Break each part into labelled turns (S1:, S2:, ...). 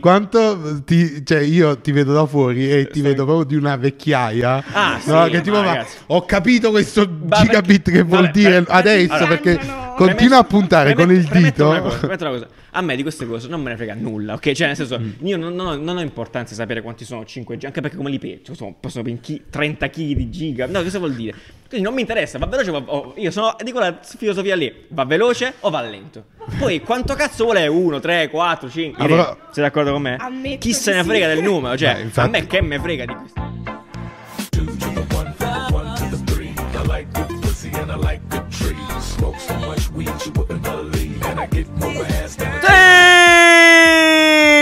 S1: Quanto ti, cioè io ti vedo da fuori e ti vedo proprio di una vecchiaia.
S2: Ah,
S1: no,
S2: sì,
S1: che tipo
S2: ma
S1: ho capito questo
S2: Ma
S1: gigabit
S2: perché-
S1: che vuol
S2: vabbè,
S1: dire adesso
S2: allora-
S3: Premetto-
S1: continua a puntare con il dito.
S2: Una cosa, premetto una cosa. A me di queste cose non me ne frega nulla, ok? Cioè, nel senso,
S1: Mm.
S2: io non, non ho, non ho importanza di sapere quanti sono 5G, anche perché come li peggio, sono, possono ben chi- 30 kg di giga. No, cosa vuol dire? Quindi non mi interessa, va veloce, va, oh, io sono di quella filosofia lì, va veloce o va lento. Poi quanto cazzo vuole 1, 3, 4, 5?
S1: Ah, però-
S2: Sei d'accordo con me? Chi se ne
S3: sì.
S2: frega del numero? Cioè,
S1: Eh, infatti-
S2: a me che me frega di questo? Sì!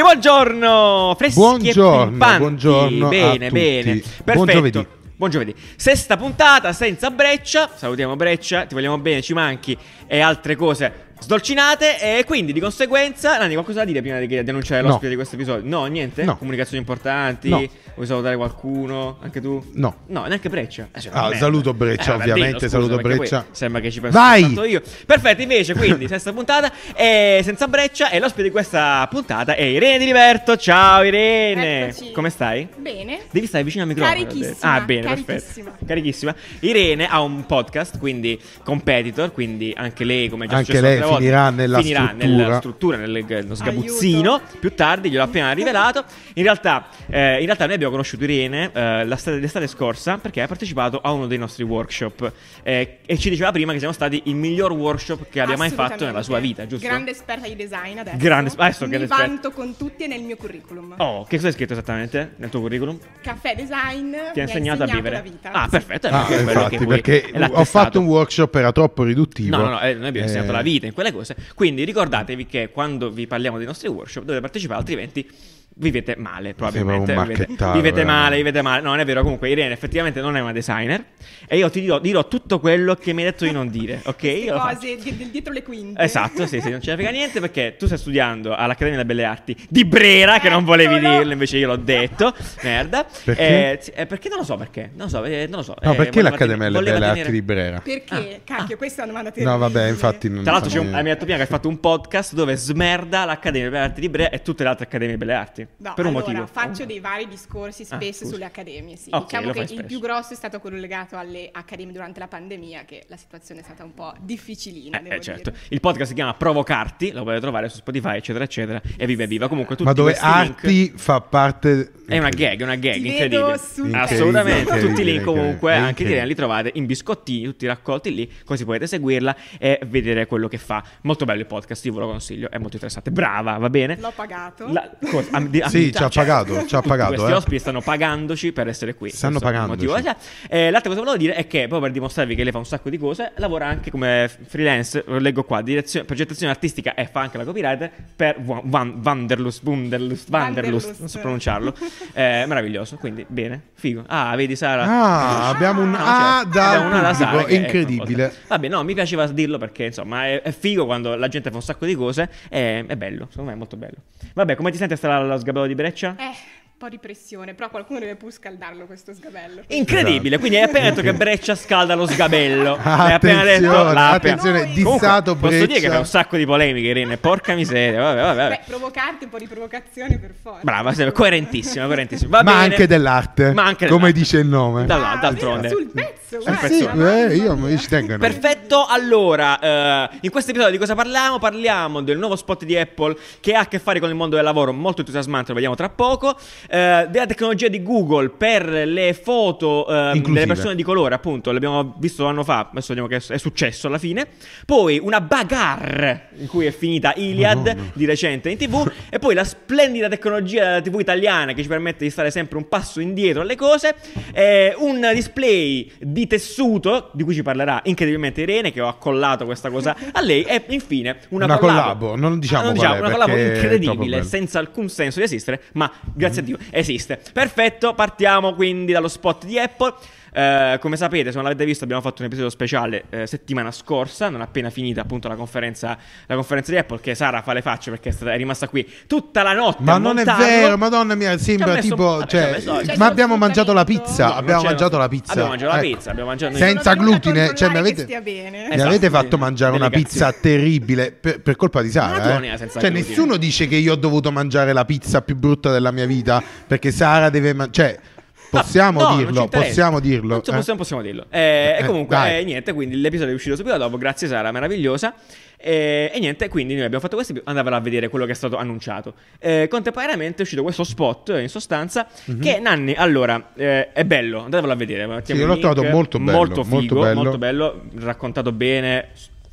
S2: Buongiorno! Freschi
S1: Buongiorno,
S2: e pimpanti.
S1: buongiorno a
S2: Bene,
S1: tutti.
S2: bene.
S1: Buon
S2: Perfetto.
S1: giovedì.
S2: Buon giovedì. Sesta puntata senza breccia. Salutiamo Breccia, ti vogliamo bene, ci manchi e altre cose sdolcinate e quindi di conseguenza Nani qualcosa da dire prima di, di annunciare
S1: No.
S2: l'ospite di questo episodio? No, niente?
S1: No.
S2: Comunicazioni importanti?
S1: No.
S2: Vuoi salutare qualcuno? Anche tu?
S1: No.
S2: No, neanche Breccia. Eh, cioè,
S1: Ah, saluto Breccia,
S2: vabbè,
S1: ovviamente,
S2: dillo, scusa,
S1: saluto Breccia.
S2: Sembra che ci penso
S1: Vai!
S2: io. Perfetto, invece, quindi, sesta puntata e senza Breccia e l'ospite di questa puntata è Irene Di Liberto. Ciao Irene!
S3: Eccoci.
S2: Come stai?
S3: Bene.
S2: Devi stare vicino al microfono.
S3: Carichissima,
S2: Ah, bene,
S3: carichissima.
S2: perfetto. Carichissima. Irene ha un podcast, quindi competitor, quindi anche lei, come già
S1: Anche
S2: successo
S1: lei
S2: volte,
S1: finirà nella
S2: finirà
S1: struttura.
S2: nella struttura, nel- nello sgabuzzino. Più tardi, gliel'ho appena rivelato. In realtà, eh, in realtà noi abbiamo conosciuto Irene eh, l'estate scorsa perché ha partecipato a uno dei nostri workshop eh, e ci diceva prima che siamo stati il miglior workshop che abbia mai fatto nella sua vita, giusto?
S3: Grande esperta di design adesso.
S2: Grande- adesso
S3: Mi
S2: grande esperta.
S3: vanto con tutti e nel mio curriculum.
S2: Oh, che cosa hai scritto esattamente nel tuo curriculum?
S3: Caffè design
S2: Ti ha insegnato, a vivere.
S3: la vita.
S2: Ah, perfetto.
S1: Ah, infatti, perché ho fatto un workshop, era troppo riduttivo.
S2: No, no, no, eh, noi abbiamo insegnato
S1: Eh,
S2: la vita in quelle cose. Quindi ricordatevi che quando vi parliamo dei nostri workshop dovete partecipare, altrimenti vivete male, probabilmente. Vivete, vivete male, vivete male. No, non è vero. Comunque, Irene effettivamente non è una designer. E io ti dirò, dirò tutto quello che mi hai detto di non dire, ok? Io
S3: cose di- di- dietro le quinte.
S2: Esatto, sì, sì, non ce ne frega niente perché tu stai studiando all'Accademia delle Belle Arti di Brera, che non volevi
S3: Eccolo!
S2: dirlo, invece io l'ho detto. Merda.
S1: Perché?
S2: Eh, sì, eh, perché non lo so perché. Non lo so, eh, non lo so.
S1: No,
S2: Eh,
S1: perché l'Accademia
S2: tenere-
S1: delle Belle
S2: voleva
S1: Arti
S2: tenere-
S1: di Brera?
S3: Perché?
S2: Ah.
S3: Cacchio, questa è una domanda
S1: No,
S3: terribile.
S1: vabbè, infatti non
S2: Tra l'altro, c'è un, mi hai detto prima che hai fatto un podcast dove smerda l'Accademia delle Belle Arti di Brera e tutte le altre Accademie Belle Arti.
S3: No,
S2: per un
S3: allora,
S2: motivo.
S3: faccio dei vari discorsi
S2: Ah,
S3: spesso
S2: scusa.
S3: sulle accademie. Sì.
S2: Ok,
S3: diciamo che il più grosso è stato quello legato alle accademie durante la pandemia, che la situazione è stata un po' difficilina.
S2: Eh,
S3: devo
S2: eh, certo.
S3: dire.
S2: Il podcast si chiama Provocarti, lo potete trovare su Spotify, eccetera, eccetera. E vive viva. Comunque, tutti
S1: Ma dove
S2: questi link-
S1: Arti fa parte...
S2: È una gag, è una gag
S3: Ti
S2: incredibile.
S1: Incredibile,
S2: Assolutamente.
S1: incredibile,
S2: tutti i link comunque, anche di li trovate in biscottini, tutti raccolti lì, così potete seguirla e vedere quello che fa. Molto bello il podcast, io ve lo consiglio, è molto interessante. Brava, va bene?
S3: L'ho pagato.
S2: La- cosa- di-
S1: Sì, ci ha
S2: cioè,
S1: pagato, ci ha pagato,
S2: Questi
S1: eh.
S2: ospiti stanno pagandoci per essere qui.
S1: Stanno
S2: motivo. Eh, l'altra cosa che volevo dire è che, proprio per dimostrarvi che lei fa un sacco di cose, lavora anche come freelance, lo leggo qua, direzione, progettazione artistica e fa anche la copywriter per Van, Vanderlust, Vanderlust, Vanderlust, non so pronunciarlo. Eh, meraviglioso, quindi bene, figo. Ah, vedi Sara?
S1: Ah, abbiamo un
S2: No,
S1: A
S2: cioè,
S1: dal
S2: abbiamo una da Sara
S1: incredibile.
S2: Vabbè, no, mi piaceva dirlo perché insomma è, è figo quando la gente fa un sacco di cose. È, è bello, secondo me è molto bello. Vabbè, come ti senti a stare allo sgabello di Breccia?
S3: Eh, po' di pressione, però qualcuno deve pur scaldarlo questo sgabello.
S2: Incredibile,
S1: Esatto.
S2: quindi hai appena detto che Breccia scalda lo sgabello. Hai appena detto.
S1: attenzione,
S2: l'ha appena-
S1: attenzione,
S3: Comunque,
S1: dissato
S2: Posso dire che fai un sacco di polemiche, Irene. Porca miseria. Vabbè, vabbè. vabbè.
S3: Beh, provocarti un po' di provocazione per forza.
S2: Brava, sei coerentissima, coerentissima. Va
S1: Ma
S2: bene.
S1: anche dell'arte,
S2: Ma anche
S1: come
S2: dell'arte.
S1: dice il nome.
S2: Dalla-
S3: Ah,
S2: d'altronde.
S3: Sul pezzo,
S2: Sul
S3: guarda.
S1: Sì, eh, io mi ci tengo.
S2: Perfetto, allora, eh, in questo episodio di cosa parliamo? Parliamo del nuovo spot di Apple che ha a che fare con il mondo del lavoro, molto entusiasmante, lo vediamo tra poco, eh, della tecnologia di Google per le foto eh, delle persone di colore, appunto, l'abbiamo visto l'anno fa, adesso vediamo che è successo alla fine. Poi una bagarre in cui è finita Iliad
S1: Madonna.
S2: di recente in tv. E poi la splendida tecnologia della tv italiana che ci permette di stare sempre un passo indietro alle cose, eh, un display di tessuto di cui ci parlerà incredibilmente Irene che ho accollato questa cosa a lei. E infine una,
S1: Una
S2: collabo,
S1: collabo, non diciamo
S2: Ah, non diciamo,
S1: è,
S2: una collabo incredibile senza alcun senso di esistere ma grazie a Dio esiste. Perfetto partiamo quindi dallo spot di Apple Eh, come sapete, se non l'avete visto, abbiamo fatto un episodio speciale eh, settimana scorsa, non appena finita appunto la conferenza, la conferenza di Apple, che Sara fa le facce perché è, stata, è rimasta qui tutta la notte.
S1: Ma
S2: a
S1: non è
S2: montarlo.
S1: vero, madonna mia, sembra
S2: messo-
S1: tipo,
S2: vabbè,
S1: cioè,
S2: messo-
S3: cioè,
S1: ma abbiamo mangiato la pizza,
S2: No,
S1: abbiamo mangiato la pizza.
S2: Abbiamo mangiato la
S1: Ecco.
S2: pizza, abbiamo mangiato
S1: Senza glutine, cioè, mi avete-
S3: che stia bene.
S1: Mi
S2: Esatto,
S1: avete fatto mangiare una pizza terribile per, per colpa di Sara. eh? Cioè, nessuno dice che io ho dovuto mangiare la pizza più brutta della mia vita perché Sara deve mangiare. Cioè, possiamo
S2: No,
S1: dirlo, possiamo dirlo.
S2: Non
S1: eh?
S2: possiamo, possiamo dirlo. Eh,
S1: Eh,
S2: e comunque, eh, niente, quindi l'episodio è uscito subito dopo, grazie Sara, meravigliosa. Eh, e niente, quindi noi abbiamo fatto questo, andavano a vedere quello che è stato annunciato. Eh, contemporaneamente è uscito questo spot, in sostanza, che Nanni, allora, eh, è bello, andatevelo a vedere.
S1: Sì, l'ho trovato molto bello,
S2: Molto figo,
S1: molto bello.
S2: molto bello, raccontato bene,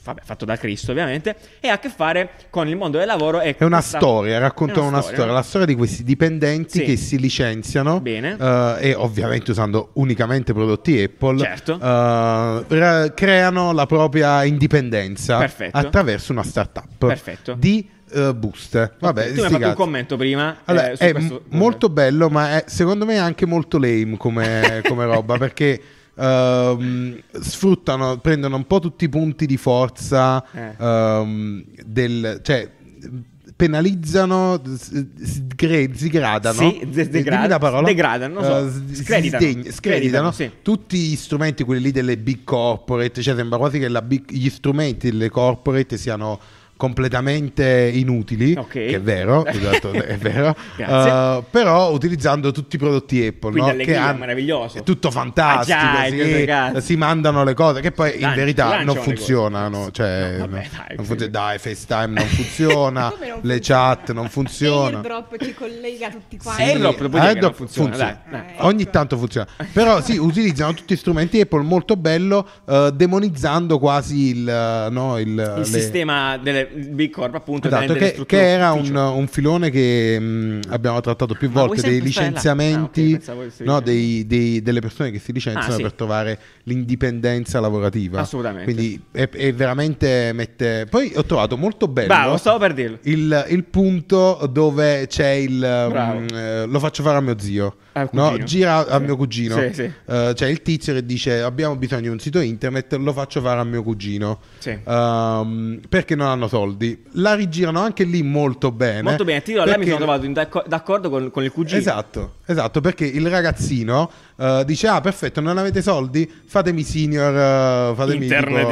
S2: vabbè, fatto da Cristo ovviamente, e ha a che fare con il mondo del lavoro.
S1: È una
S2: questa-
S1: storia, racconta
S2: è
S1: una,
S2: storia,
S1: la storia di questi dipendenti
S2: Sì.
S1: che si licenziano eh, e ovviamente usando unicamente prodotti Apple
S2: Certo.
S1: eh, ra- creano la propria indipendenza
S2: Perfetto.
S1: attraverso una startup
S2: Perfetto.
S1: di eh, boost. Vabbè,
S2: tu hai fatto un commento prima.
S1: Allora,
S2: eh,
S1: è
S2: questo-
S1: m- molto bello, ma è, secondo me anche molto lame come, come roba perché ehm, sfruttano, prendono un po' tutti i punti di forza
S2: Eh.
S1: ehm, del, cioè penalizzano, sgre- sgradano,
S2: Sì,
S1: parola,
S2: degradano, so, screditano, screditano, sì.
S1: tutti gli strumenti, quelli lì delle big corporate, cioè sembra quasi che la big- gli strumenti delle corporate siano completamente inutili,
S2: Ok.
S1: che è vero, esatto, è vero. Uh, però utilizzando tutti i prodotti Apple, no?
S2: allegria,
S1: hanno-
S2: meraviglioso.
S1: è tutto fantastico,
S2: Agile,
S1: sì,
S2: cazzo.
S1: si mandano le cose che poi in verità non funzionano, cioè,
S2: No, vabbè, dai,
S1: non funziona- dai, FaceTime non funziona,
S3: non
S1: le
S3: funziona?
S1: chat non funzionano.
S3: il drop ci collega tutti
S1: Sì,
S3: quanti.
S2: Eh, il drop dopo dire che non
S1: AirDrop
S2: funziona,
S1: funziona.
S2: dai,
S3: dai.
S1: Ogni
S3: Ecco.
S1: tanto funziona, però sì, utilizzano tutti gli strumenti Apple molto bello, eh, demonizzando quasi il, eh, no, il,
S2: il
S1: le-
S2: sistema delle Big Corp, appunto,
S1: Esatto, che, che era un, un filone che mh, abbiamo trattato più volte, dei licenziamenti,
S2: Ah, ok, pensavo che stessi
S1: no, dei- dei- delle persone che si licenziano
S2: Ah, sì.
S1: per trovare l'indipendenza lavorativa.
S2: Assolutamente.
S1: Quindi è, è veramente mette... Poi ho trovato molto bello
S2: Bravo, stavo per dirlo.
S1: il, il punto dove c'è il...
S2: Bravo.
S1: mm, eh, lo faccio fare a mio zio. No, gira a mio cugino.
S2: Sì, sì.
S1: Eh, c'è il tizio che dice abbiamo bisogno di un sito internet, lo faccio fare a mio cugino.
S2: Sì.
S1: Ehm, perché non hanno soldi. La rigirano anche lì molto bene.
S2: Molto bene, ti dirò, là mi
S1: perché-
S2: sono trovato d'accordo con, con il cugino.
S1: Esatto, esatto, perché il ragazzino eh, dice: Ah, perfetto, non avete soldi? Fatemi senior. eh, fatemi
S2: Internet,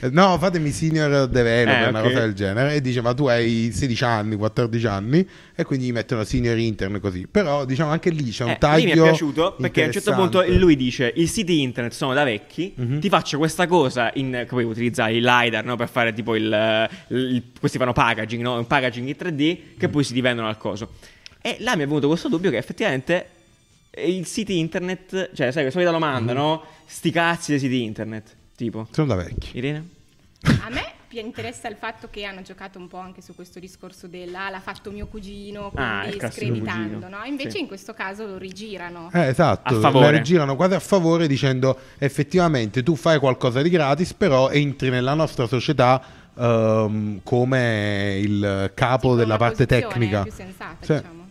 S1: tipo- no, fatemi senior developer,
S2: Eh,
S1: una
S2: ok.
S1: cosa del genere. E dice: Ma tu hai 16 anni, 14 anni, e quindi gli mettono senior intern così. Però, diciamo, anche lì c'è un
S2: Eh,
S1: taglio.
S2: lì mi è piaciuto perché a un certo punto lui dice i siti internet sono da vecchi
S1: Mhm.
S2: ti faccio questa cosa in, poi utilizzare il LiDAR no, per fare tipo il, il- questi fanno packaging no? un packaging in 3D
S1: Mhm.
S2: che poi si rivendono al coso e là mi è venuto questo dubbio che effettivamente i siti internet cioè sai che solita domanda
S1: Mhm.
S2: no sti cazzi dei siti internet tipo
S1: Sono da vecchi.
S2: Irene?
S3: A me più interessa il fatto che hanno giocato un po' anche su questo discorso della "Ah, l'ha fatto mio cugino,
S2: Ah,
S3: quindi
S2: classico
S3: screditando, no? Invece
S2: Sì.
S3: in questo caso lo rigirano.
S1: Eh, esatto,
S2: A favore.
S1: la rigirano quasi a favore dicendo effettivamente tu fai qualcosa di gratis, però entri nella nostra società ehm, come il capo
S3: Sì,
S1: della parte
S3: posizione
S1: tecnica.
S3: più sensata,
S1: Sì.
S3: diciamo.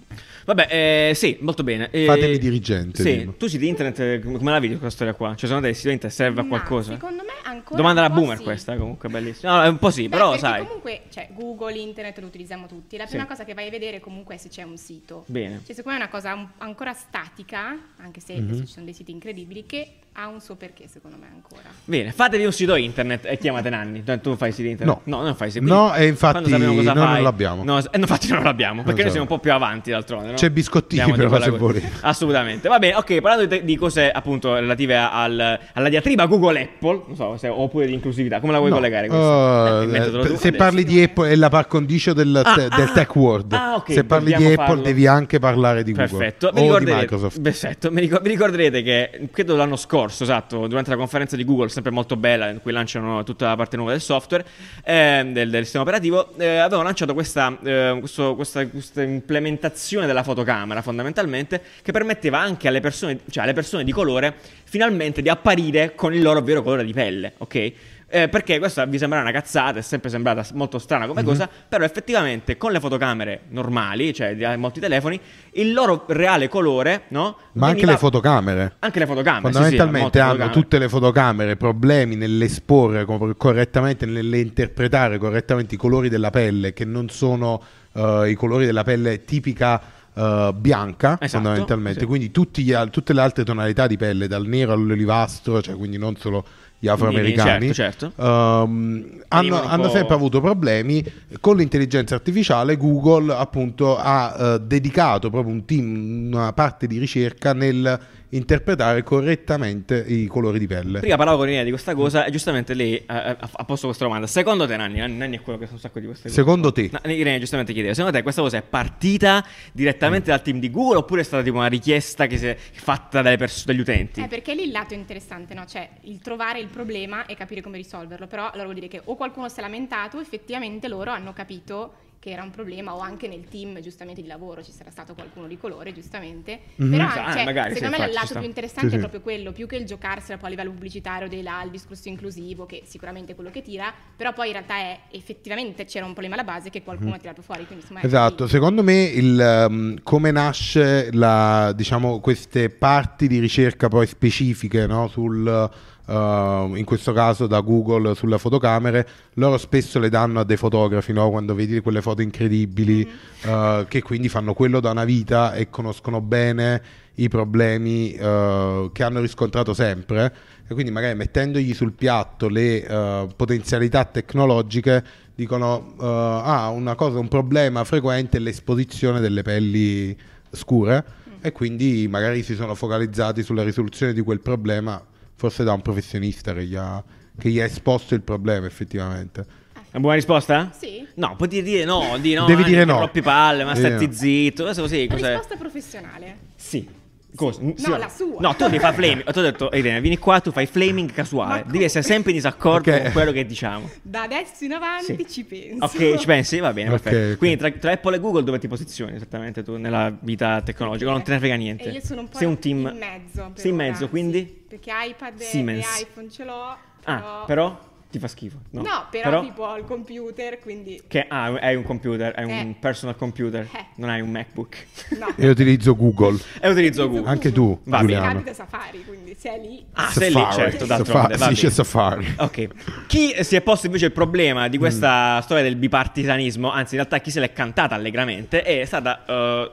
S2: Vabbè, eh, sì, molto bene. Eh,
S1: Fatemi dirigente,
S2: Sì, tu siti internet, eh, come la vedi questa storia qua? Cioè, secondo te il sito internet serve a
S3: Ma
S2: qualcosa?
S3: secondo me ancora
S2: Domanda da boomer
S3: sì.
S2: questa, comunque, bellissima. No, è un po' sì,
S3: Beh,
S2: però sai.
S3: comunque, cioè, Google, internet lo utilizziamo tutti. La
S2: Sì.
S3: prima cosa che vai a vedere comunque è se c'è un sito.
S2: Bene.
S3: Cioè, secondo me è una cosa un- ancora statica, anche se
S2: Mhm.
S3: adesso ci sono dei siti incredibili, che ha un suo perché, secondo me, ancora.
S2: Bene, fatevi un sito internet e chiamate Nanni. Tu fai siti internet?
S1: No.
S2: non fai siti
S1: No, e infatti noi non
S2: fai-
S1: l'abbiamo.
S2: No, eh, no, infatti non l'abbiamo, perché
S1: so.
S2: noi siamo un po' più avanti d'altronde. No?
S1: C'è biscottini
S2: Andiamo
S1: però,
S2: quella
S1: se vuoi.
S2: Assolutamente. Va bene, ok, parlando di, di cose appunto relative al- alla diatriba Google-Apple, non so, se- oppure di inclusività, come la vuoi
S1: No,
S2: collegare questa?
S1: eh,
S2: Eh,
S1: se
S2: adesso.
S1: parli di Apple è la par condicio del,
S2: Ah,
S1: te- del
S2: ah,
S1: tech world.
S2: ah, ok,
S1: se parli di Apple
S2: farlo.
S1: devi anche parlare di Google
S2: Perfetto,
S1: di
S2: ricorderete,
S1: Microsoft.
S2: perfetto. Mi ricorderete che credo l'anno scorso, esatto, durante la conferenza di Google, sempre molto bella, in cui lanciano tutta la parte nuova del software, ehm, del, del sistema operativo, eh, avevano lanciato questa, eh, questo- questa, questa implementazione della fotocamera fondamentalmente che permetteva anche alle persone, cioè alle persone di colore finalmente di apparire con il loro vero colore di pelle, ok? Eh, perché questa vi sembra una cazzata, è sempre sembrata molto strana come cosa, però effettivamente con le fotocamere normali, cioè di molti telefoni, il loro reale colore, no?
S1: Ma anche le fotocamere.
S2: Anche le fotocamere, sì, sì,
S1: Fondamentalmente
S2: molte
S1: hanno
S2: fotocamere.
S1: tutte le fotocamere problemi nell'esporre co- correttamente, nell'interpretare correttamente i colori della pelle, che non sono eh, i colori della pelle tipica eh, bianca,
S2: Esatto,
S1: fondamentalmente.
S2: sì.
S1: Quindi tutti tutte le altre tonalità di pelle, dal nero all'olivastro, cioè quindi non solo gli afroamericani,
S2: Certo, certo.
S1: ehm, hanno, hanno sempre avuto problemi. Con l'intelligenza artificiale, Google appunto ha eh, dedicato proprio un team, una parte di ricerca nel interpretare correttamente i colori di pelle.
S2: Prima parlavo con Irene di questa cosa e giustamente lei ha ha posto questa domanda. Secondo te, Nanni, Nanni è quello che sa un sacco di queste cose.
S1: Secondo te?
S2: No, Irene giustamente chiedeva, secondo te questa cosa è partita direttamente dal team di Google oppure è stata tipo una richiesta che si è fatta dalle pers- dagli utenti?
S3: Eh, perché lì il lato è interessante, no? Cioè, il trovare il problema e capire come risolverlo. Però allora vuol dire che o qualcuno si è lamentato, o effettivamente loro hanno capito che era un problema, o anche nel team giustamente di lavoro ci sarà stato qualcuno di colore, giustamente.
S1: Mhm.
S3: Però
S2: Ah,
S3: cioè,
S2: magari,
S3: secondo me il lato più interessante
S1: Sì,
S3: è proprio quello, più che il giocarsela poi a livello pubblicitario dei là, il discorso inclusivo, che sicuramente è quello che tira, però poi in realtà è effettivamente c'era un problema alla base che qualcuno ha tirato fuori. Quindi, insomma.
S1: Esatto, secondo me il, um, come nasce la, diciamo, queste parti di ricerca poi specifiche no, sul, uh, in questo caso da Google sulle fotocamere, loro spesso le danno a dei fotografi no, quando vedi quelle foto incredibili uh, che quindi fanno quello da una vita e conoscono bene i problemi uh, che hanno riscontrato sempre. E quindi magari mettendogli sul piatto le uh, potenzialità tecnologiche dicono ah una cosa un problema frequente è l'esposizione delle pelli scure e quindi magari si sono focalizzati sulla risoluzione di quel problema forse da un professionista che gli ha, che gli ha esposto il problema effettivamente
S2: Una buona risposta?
S3: Sì.
S2: No, puoi dire no, di no.
S1: Devi dire no.
S2: Troppi palle, ma
S1: Devi
S2: stati
S1: no.
S2: zitto. Questo così, cos'è?
S3: Risposta professionale.
S2: Sì. Cosa?
S3: No,
S2: Sì,
S3: la sua.
S2: No, tu devi fare flaming. Ti ho detto, Irene, vieni qua, tu fai flaming casuale. Devi essere sempre in disaccordo
S1: Ok.
S2: con quello che diciamo.
S3: Da adesso in avanti
S2: Sì.
S3: ci penso.
S2: Ok, ci pensi? Va bene,
S1: Ok,
S2: perfetto.
S1: ok.
S2: Quindi tra, tra Apple e Google dove ti posizioni esattamente tu nella vita tecnologica? Non te ne frega niente.
S3: E io sono un po'
S2: Sei un team
S3: in mezzo.
S2: Sei in
S3: ora,
S2: mezzo,
S3: sì.
S2: quindi?
S3: Perché iPad e-
S2: Siemens.
S3: e iPhone ce l'ho.
S2: Ah, però ti fa schifo. No,
S3: No, però, tipo ho il computer, quindi...
S2: Che ah, hai un computer, hai un
S3: Eh.
S2: personal computer,
S3: Eh.
S2: non hai un MacBook.
S3: No.
S1: e utilizzo Google
S2: E utilizzo Google.
S1: Anche tu,
S2: Va
S3: Mi
S2: bene.
S1: Giuliano.
S3: capita Safari, quindi se è lì...
S2: Ah, sei lì,
S1: Safari.
S2: certo, d'altronde.
S1: Safari, dice
S2: bene.
S1: Safari
S2: Ok, chi si è posto invece il problema di questa
S1: Mm.
S2: storia del bipartisanismo, anzi in realtà chi se l'è cantata allegramente, è stata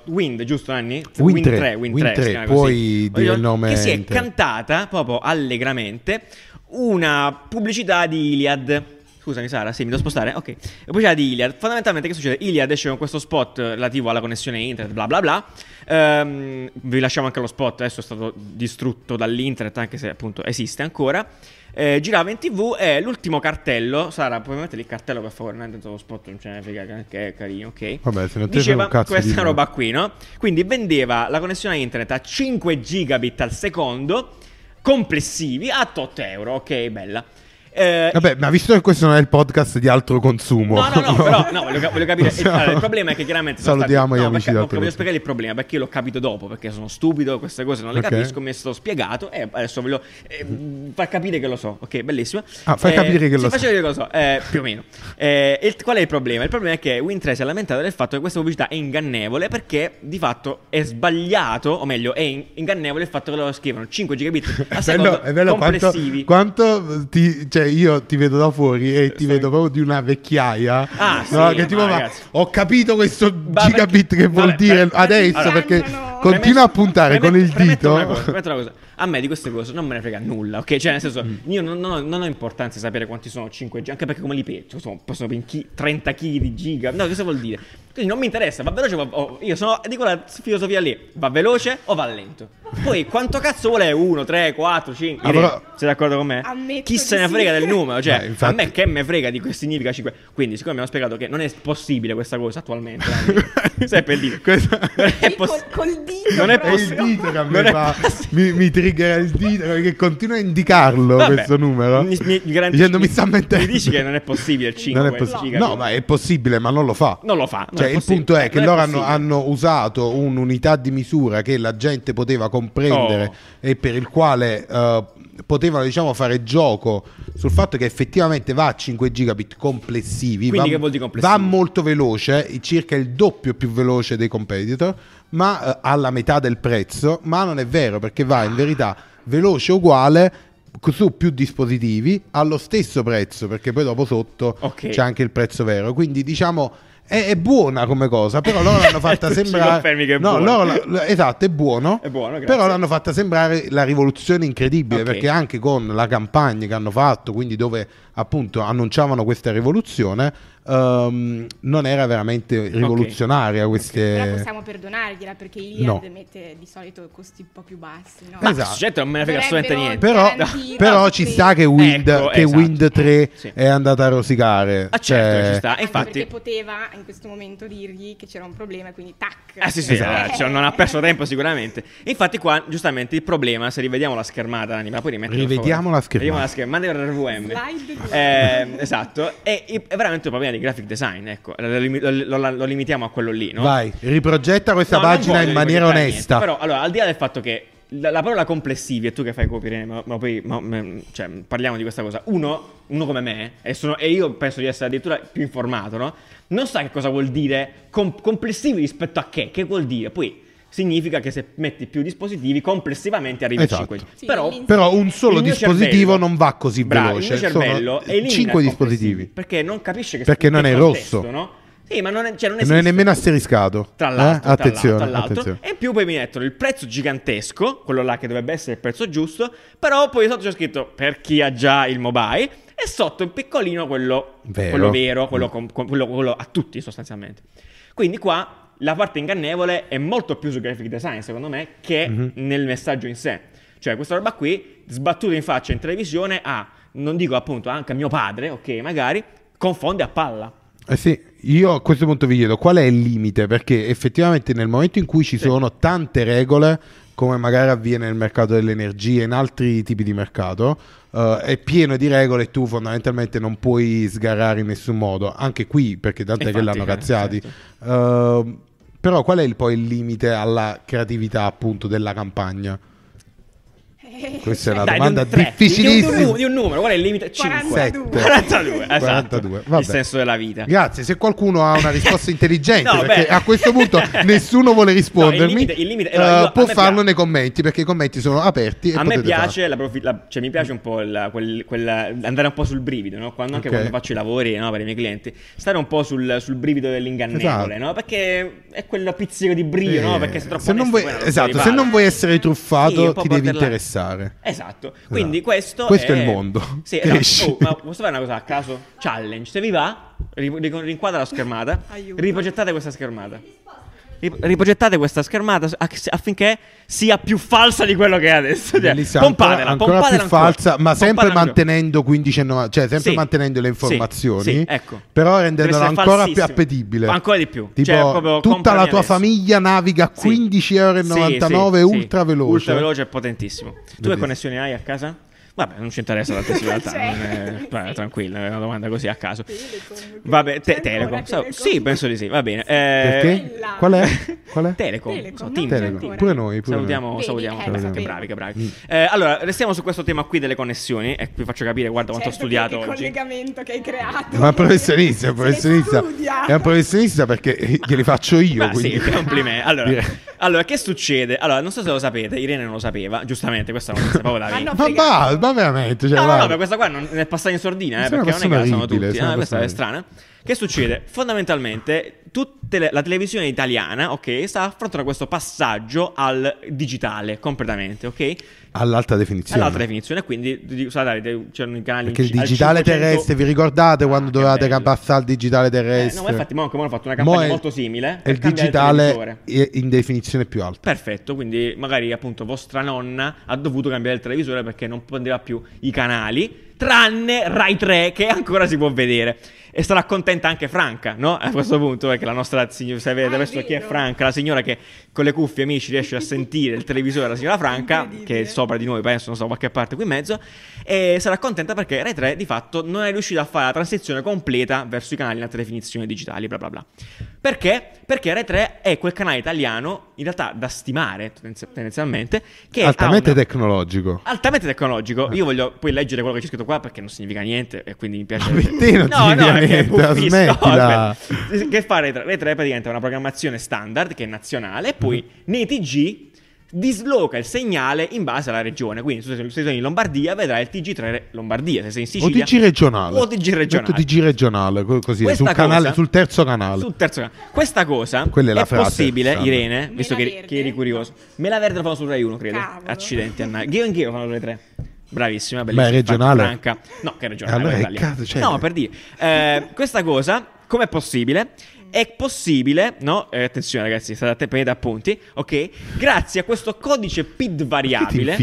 S2: uh, Wind, giusto Anni?
S1: Wind 3,
S2: 3, Wind
S1: Wind
S2: 3, si
S1: 3,
S2: chiama
S1: puoi
S2: così.
S1: dire il nome
S2: Che si è cantata proprio allegramente una pubblicità di Iliad. Scusami Sara, sì, mi devo spostare? Ok. Pubblicità di Iliad. Fondamentalmente che succede? Iliad esce con questo spot relativo alla connessione internet, bla bla bla. Ehm, vi lasciamo anche lo spot, adesso è stato distrutto dall'internet, anche se appunto esiste ancora. Eh, girava in tv e l'ultimo cartello, Sara, puoi mettere il cartello per favore, non tanto lo spot non ce ne frega, che è carino, ok?
S1: Vabbè, se te
S2: Diceva
S1: un cazzo
S2: questa roba qui, no? Quindi vendeva la connessione a internet a 5 gigabit al secondo, complessivi, a 8 euro, ok, bella. Eh,
S1: Vabbè, ma visto che questo non è il podcast di altro consumo,
S2: No, no, no, però no, voglio, voglio capire.
S1: Possiamo-
S2: allora, il problema è che chiaramente.
S1: Salutiamo
S2: stati-
S1: gli
S2: no,
S1: amici
S2: perché-
S1: da
S2: ok, voglio spiegare il problema perché io l'ho capito dopo. Perché sono stupido, queste cose non le
S1: Ok.
S2: capisco. Mi è stato spiegato e adesso voglio eh, far capire che lo so. Ok, bellissimo.
S1: Ah, fai
S2: Eh,
S1: capire che lo
S2: faccio
S1: so.
S2: capire che lo so, eh, più o meno. Eh, il- qual è il problema? Il problema è che Win3 si è lamentato del fatto che questa pubblicità è ingannevole perché di fatto è sbagliato, o meglio, è in- ingannevole il fatto che loro scrivono 5 gigabit a
S1: È
S2: secondo
S1: bello, bello quanto,
S2: complessivi.
S1: quanto ti, cioè io ti vedo da fuori e ti vedo proprio di una vecchiaia.
S2: Ah,
S1: no,
S2: sì,
S1: che tipo
S2: ma
S1: va, ho capito questo
S2: Ma
S1: gigabit
S2: perché-
S1: che vuol
S2: vabbè,
S1: dire
S2: per-
S1: adesso
S3: allora-
S1: perché continua a puntare con il
S2: Premetto
S1: dito.
S2: Una cosa, premetto una cosa. A me di queste cose non me ne frega nulla, ok? Cioè, nel senso,
S1: Mm.
S2: io non, non ho, non ho importanza di sapere quanti sono 5G, anche perché come li peggio, sono, possono ben chi- 30 kg di giga. No, cosa vuol dire? Quindi non mi interessa, va veloce o va, o- io sono di quella filosofia lì, va veloce o va lento. Poi quanto cazzo vuole 1, 3, 4, 5?
S1: Ah, però-
S2: Sei d'accordo con me?
S3: Ammetto
S2: Chi se ne
S3: sì.
S2: frega del numero? Cioè,
S1: Eh, infatti-
S2: a me che me frega di che significa 5. Quindi, siccome mi hanno spiegato che non è possibile questa cosa attualmente, sai per dire.
S1: Questo-
S2: Non è poss-
S3: col, col dito
S2: Non è
S1: È il dito che a me fa, mi, mi triggera il dito perché continua a indicarlo
S2: Vabbè,
S1: questo numero
S2: mi- mi- mi garantisci-
S1: dicendo mi sta mentendo
S2: Mi dici che non è possibile il 5
S1: Non è possi-
S2: giga,
S1: no ma è possibile ma non lo fa
S2: Non lo fa. non
S1: Cioè, il
S2: possibile.
S1: punto è
S2: Eh,
S1: che
S2: non
S1: loro
S2: è
S1: hanno, hanno usato un'unità di misura che la gente poteva comprendere
S2: Oh.
S1: e per il quale eh, potevano diciamo fare gioco sul fatto che effettivamente va a 5 gigabit complessivi,
S2: Quindi
S1: va,
S2: complessivi?
S1: va molto veloce, circa il doppio più veloce dei competitor, ma eh, alla metà del prezzo, ma non è vero perché va in verità veloce uguale su più dispositivi allo stesso prezzo perché poi dopo sotto
S2: Ok.
S1: c'è anche il prezzo vero quindi diciamo è, è buona come cosa però loro l'hanno fatta sembrare
S2: che è
S1: no, loro esatto è buono
S2: È buono,
S1: però l'hanno fatta sembrare la rivoluzione incredibile
S2: Ok.
S1: perché anche con la campagna che hanno fatto quindi dove appunto annunciavano questa rivoluzione ehm, non era veramente rivoluzionaria
S3: Però
S1: queste
S3: possiamo perdonargliela perché Iliad
S1: No.
S3: mette di solito costi un po' più bassi. No?
S2: Ma
S1: Esatto.
S2: certo, non me ne frega assolutamente niente.
S1: Però, però ci sta che Wind,
S2: Ecco,
S1: che
S2: esatto.
S1: Wind 3
S2: Sì.
S1: è andata a rosicare
S2: Ah, certo,
S1: Cioè,
S2: ci sta. E
S3: Anche
S2: infatti...
S3: perché poteva in questo momento dirgli che c'era un problema e quindi tac.
S2: Ah sì sì,
S3: Cioè,
S2: eh, cioè, non ha perso tempo sicuramente. Infatti qua giustamente il problema, se rivediamo la schermata, Anni, ma poi rimetti
S1: Rivediamo la schermata.
S2: Rivediamo la schermata, il RVM.
S3: Slide.
S2: Eh, esatto, è, è veramente un problema di graphic design, ecco, lo, lo- lo- limitiamo a quello lì, no?
S1: vai riprogetta questa
S2: No,
S1: pagina in maniera onesta
S2: niente, però, allora, al di là del fatto che la, la parola complessivi, e tu che fai copyright, ma, ma poi ma- ma- cioè, parliamo di questa cosa. Uno, uno come me, e, sono- e io penso di essere addirittura più informato, no? Non sa che cosa vuol dire com- complessivi rispetto a che? Che vuol dire? Poi significa che se metti più dispositivi, complessivamente arrivi
S1: Esatto.
S2: a 5.
S3: Sì,
S2: però,
S1: però un solo
S2: il
S1: dispositivo
S2: cervello-
S1: non va così
S2: Bravo,
S1: veloce
S2: Il mio cervello
S1: sono
S2: elimina
S1: 5
S2: i
S1: dispositivi
S2: Perché non capisce che
S1: Perché non è rosso.
S2: no? Sì, ma non è, cioè, non
S1: non è nemmeno asteriscato
S2: Tra
S1: Eh?
S2: l'altro, tra
S1: attenzione,
S2: l'altro, tra l'altro.
S1: attenzione.
S2: E in più poi mi mettono il prezzo gigantesco, quello là che dovrebbe essere il prezzo giusto, però poi sotto c'è scritto per chi ha già il mobile e sotto in piccolino quello
S1: Vero.
S2: quello, vero, quello, com- com- quello- quello a tutti sostanzialmente. Quindi qua la parte ingannevole è molto più su graphic design secondo me che
S1: Mhm.
S2: nel messaggio in sé. Cioè questa roba qui, sbattuta in faccia in televisione a, non dico appunto anche a mio padre, ok magari, confonde a palla.
S1: Eh sì, io a questo punto vi chiedo qual è il limite, perché effettivamente nel momento in cui ci sono tante regole, come magari avviene nel mercato dell'energia e in altri tipi di mercato, eh, è pieno di regole e tu fondamentalmente non puoi sgarrare in nessun modo, anche qui perché tant'è che l'hanno
S2: eh,
S1: cazziati.
S2: certo.
S1: Eh, però qual è il- poi il limite alla creatività appunto della campagna? Questa è una
S2: Dai,
S1: domanda
S2: di un tre,
S1: difficilissima.
S2: Di, un, di un numero, qual è il limite? 5.
S3: 42.
S2: 42, esatto.
S1: 42, vabbè.
S2: Il senso della vita.
S1: Grazie, se qualcuno ha una risposta intelligente,
S2: No,
S1: perché
S2: beh.
S1: a questo punto nessuno vuole rispondermi,
S2: No, il limite- il limite- io- a
S1: può farlo
S2: piace-
S1: nei commenti, perché i commenti sono aperti e
S2: A me piace, la profi- la- cioè, mi piace un po' il- quel, quel- andare un po' sul brivido, no? Quando, anche
S1: Ok.
S2: quando faccio i lavori no, per i miei clienti, stare un po' sul, sul brivido dell'ingannevole,
S1: Esatto.
S2: no? Perché è quel pizzico di brio?
S1: Eh,
S2: Perché se troppo
S1: se non
S2: onesto,
S1: vuoi, esatto, se non vuoi essere
S2: Sì,
S1: truffato, ti devi
S2: borderline.
S1: Interessare.
S2: Esatto, quindi
S1: Esatto.
S2: questo,
S1: Questo è il mondo.
S2: Sì, esatto. Oh, ma posso fare una cosa a caso? Challenge, se vi va, ri- ri- rinquadra la schermata,
S3: Aiuto.
S2: riprogettate questa schermata. Ri- Riprogettate questa schermata aff- affinché sia più falsa di quello che è adesso. Cioè,
S1: Bellissima, ancora,
S2: pompatela,
S1: ancora
S2: pompatela
S1: più
S2: ancora.
S1: falsa, ma sempre
S2: ancora.
S1: mantenendo 15,90, cioè sempre
S2: Sì.
S1: mantenendo le
S2: Sì,
S1: informazioni,
S2: sì, ecco.
S1: però rendendola ancora più appetibile.
S2: Ancora di più.
S1: Tipo,
S2: Cioè,
S1: tutta la tua
S2: adesso.
S1: famiglia naviga a
S2: Sì.
S1: 15,99
S2: Sì, sì,
S1: ultra
S2: sì.
S1: veloce.
S2: Ultra veloce e potentissimo. Tu che connessioni hai a casa? Vabbè, non ci interessa tantissimo in realtà.
S3: Cioè,
S2: è- vabbè,
S3: sì.
S2: tranquillo, è una domanda così a caso.
S3: Telecom,
S2: Vabbè, te- Telecom.
S3: Telecom?
S2: sì, penso di sì. Va bene. Eh.
S1: Qual è? Qual è?
S2: Telecom.
S3: Telecom, c'è
S1: Telecom. Pure noi, pure
S2: salutiamo,
S3: Vedi,
S2: salutiamo.
S3: eh,
S2: che
S3: lo
S2: che
S3: sapevo.
S2: bravi, che bravi.
S1: Mm.
S2: Eh, allora, restiamo su questo tema qui delle connessioni. E vi faccio capire, guarda quanto ho
S3: Certo,
S2: studiato
S3: che
S2: oggi.
S3: collegamento che hai creato.
S1: Ma è un professionista, è un
S3: Se
S1: professionista. È un professionista perché glieli faccio io.
S2: Ma
S1: quindi.
S2: sì, complimenti. Allora. Allora, che succede? Allora, non so se lo sapete, Irene non lo sapeva, giustamente, questa non lo sapeva da
S3: Ma
S2: me.
S3: no,
S1: Ma, va, ma veramente, cioè,
S2: No, no, no, per questa qua non è passata in sordina, eh, perché non è che la sanno tutti. eh, questa è strana. Che succede? Fondamentalmente, tutte le- la televisione italiana, ok, sta affrontando questo passaggio al digitale completamente, ok?
S1: All'alta definizione.
S2: All'altra definizione, quindi di- guardate, c'erano i canali
S1: Perché il digitale
S2: 500
S1: terrestre, vi ricordate quando
S2: Ah,
S1: dovevate
S2: bello.
S1: passare al digitale
S2: Eh,
S1: terrestre?
S2: no, ma infatti mo anche mo hanno fatto una campagna
S1: è-
S2: molto simile.
S1: E il digitale è in definizione più alta.
S2: Perfetto, quindi magari appunto vostra nonna ha dovuto cambiare il televisore perché non prendeva più i canali, tranne Rai 3 che ancora si può vedere. E sarà contenta anche Franca, no? A questo punto, perché la nostra signora, se
S3: è
S2: adesso chi è. Franca, la signora che con le cuffie amici riesce a sentire il televisore della signora Franca, che è sopra di noi, penso, non so, qualche parte qui in mezzo, e sarà contenta perché Rai 3 di fatto non è riuscita a fare la transizione completa verso i canali in alta definizione digitali, bla bla bla. Perché? Perché Rai 3 è quel canale italiano, in realtà da stimare tendenzi- tendenzialmente, che
S1: Altamente
S2: una-
S1: tecnologico.
S2: altamente tecnologico. Io voglio poi leggere quello che c'è scritto qua perché non significa niente e quindi mi piace.
S1: Ma per te non significa
S2: perché è
S1: niente, smettila.
S2: aspetta. Che fa Rai 3? Rai 3 praticamente è una programmazione standard che è nazionale e poi
S1: Mhm.
S2: nei TG disloca il segnale in base alla regione. Quindi se sei se sei in Lombardia vedrai il TG3 Lombardia, se sei in
S1: O
S2: Sicilia
S1: TG regionale.
S2: O TG regionale.
S1: Metto TG regionale, co- così, sul, canale,
S2: cosa-
S1: sul terzo canale.
S2: Sul terzo canale. Questa cosa
S1: Quella è la frase,
S2: possibile,
S1: Sandra.
S2: Irene,
S3: Mela
S2: visto che, che eri curioso. Mela verde lo fanno su Rai 1, credo.
S3: Cavolo.
S2: Accidenti a Nike. Ghio in Ghio fanno sulle 3. Bravissima,
S1: Ma
S2: bellissima.
S1: è regionale?
S2: Franca. No, che è regionale.
S1: Allora
S2: lì.
S1: cazzo, cioè-
S2: No, per dire. Eh, questa cosa, com'è possibile? È possibile, no? Eh, attenzione ragazzi, state attenti da appunti, ok? Grazie a questo codice PID variabile,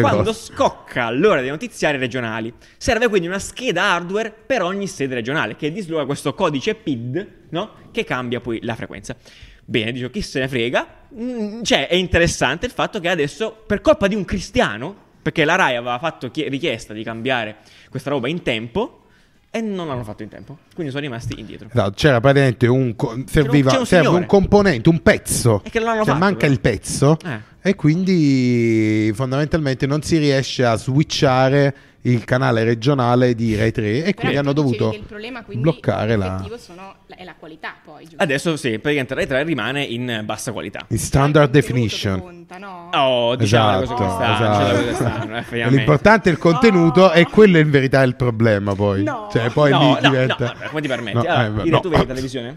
S2: quando
S1: cose?
S2: scocca l'ora dei notiziari regionali. Serve quindi una scheda hardware per ogni sede regionale che disloca questo codice PID, no? Che cambia poi la frequenza. Bene, dico, chi se ne frega? Mm, cioè, è interessante il fatto che adesso, per colpa di un cristiano, perché la RAI aveva fatto chie- richiesta di cambiare questa roba in tempo e non l'hanno fatto in tempo. Quindi sono rimasti indietro.
S1: Esatto, c'era praticamente un, co- serviva,
S2: un
S1: serve un componente, un pezzo.
S2: E che l'hanno
S1: Cioè,
S2: fatto,
S1: manca
S2: però.
S1: il pezzo
S2: Eh.
S1: e quindi fondamentalmente non si riesce a switchare il canale regionale di Rai 3 e
S3: Però
S1: quindi hanno dovuto
S3: problema quindi
S1: bloccare la
S3: sono, è la qualità poi, giusto?
S2: Adesso sì, praticamente Rai 3 rimane in bassa qualità.
S1: in standard
S3: È il contenuto
S1: definition.
S3: conta, no?
S2: Oh, diciamo
S1: Esatto,
S2: cose come stanno,
S1: esatto.
S2: cioè, effettivamente.
S1: L'importante è il contenuto e quello in verità è il problema poi.
S3: No.
S1: Cioè poi
S2: no,
S1: lì
S2: no,
S1: diventa...
S2: no, vabbè, come ti permetti?
S1: No,
S2: allora,
S1: eh, no.
S2: tu vedi la televisione?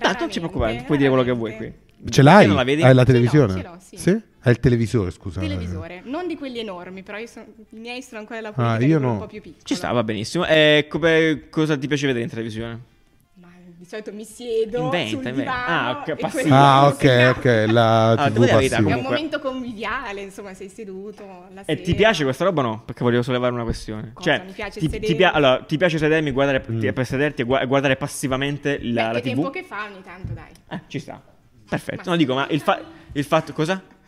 S2: Tanto non ci preoccupare, puoi dire quello che vuoi qui.
S1: Ce l'hai?
S2: non la vedi?
S1: Hai la
S3: Ce l'ho,
S1: televisione?
S3: ce l'ho, sì.
S1: Hai il televisore, scusa.
S3: Televisore, non di quelli enormi, però io sono- i miei sono ancora la
S1: Ah, io no.
S3: un po' più piccolo.
S2: Ci sta, va benissimo. E come, cosa ti piace vedere in televisione?
S3: Ma di solito mi siedo
S2: Inventa,
S3: sul
S2: inventa.
S3: divano
S2: Ah, ok,
S3: e
S2: passivo.
S3: quello
S1: Ah, ok, ok, la
S2: Ah,
S1: TV
S2: la verità,
S1: passiva.
S3: È un momento conviviale, insomma, sei seduto la
S2: E ti piace questa roba o no? Perché volevo sollevare una questione.
S3: Cosa?
S2: Cioè,
S3: Mi piace
S2: ti,
S3: sedermi?
S2: ti allora, ti piace sedermi, guardare,
S1: Mm.
S2: ti- per sederti e gua- guardare passivamente
S3: Beh,
S2: la, la
S3: che
S2: TV?
S3: tempo che fa ogni tanto, dai.
S2: Eh, ci sta. Perfetto.
S3: Ma
S2: No, dico, ma il, fa- il fatto... Cosa?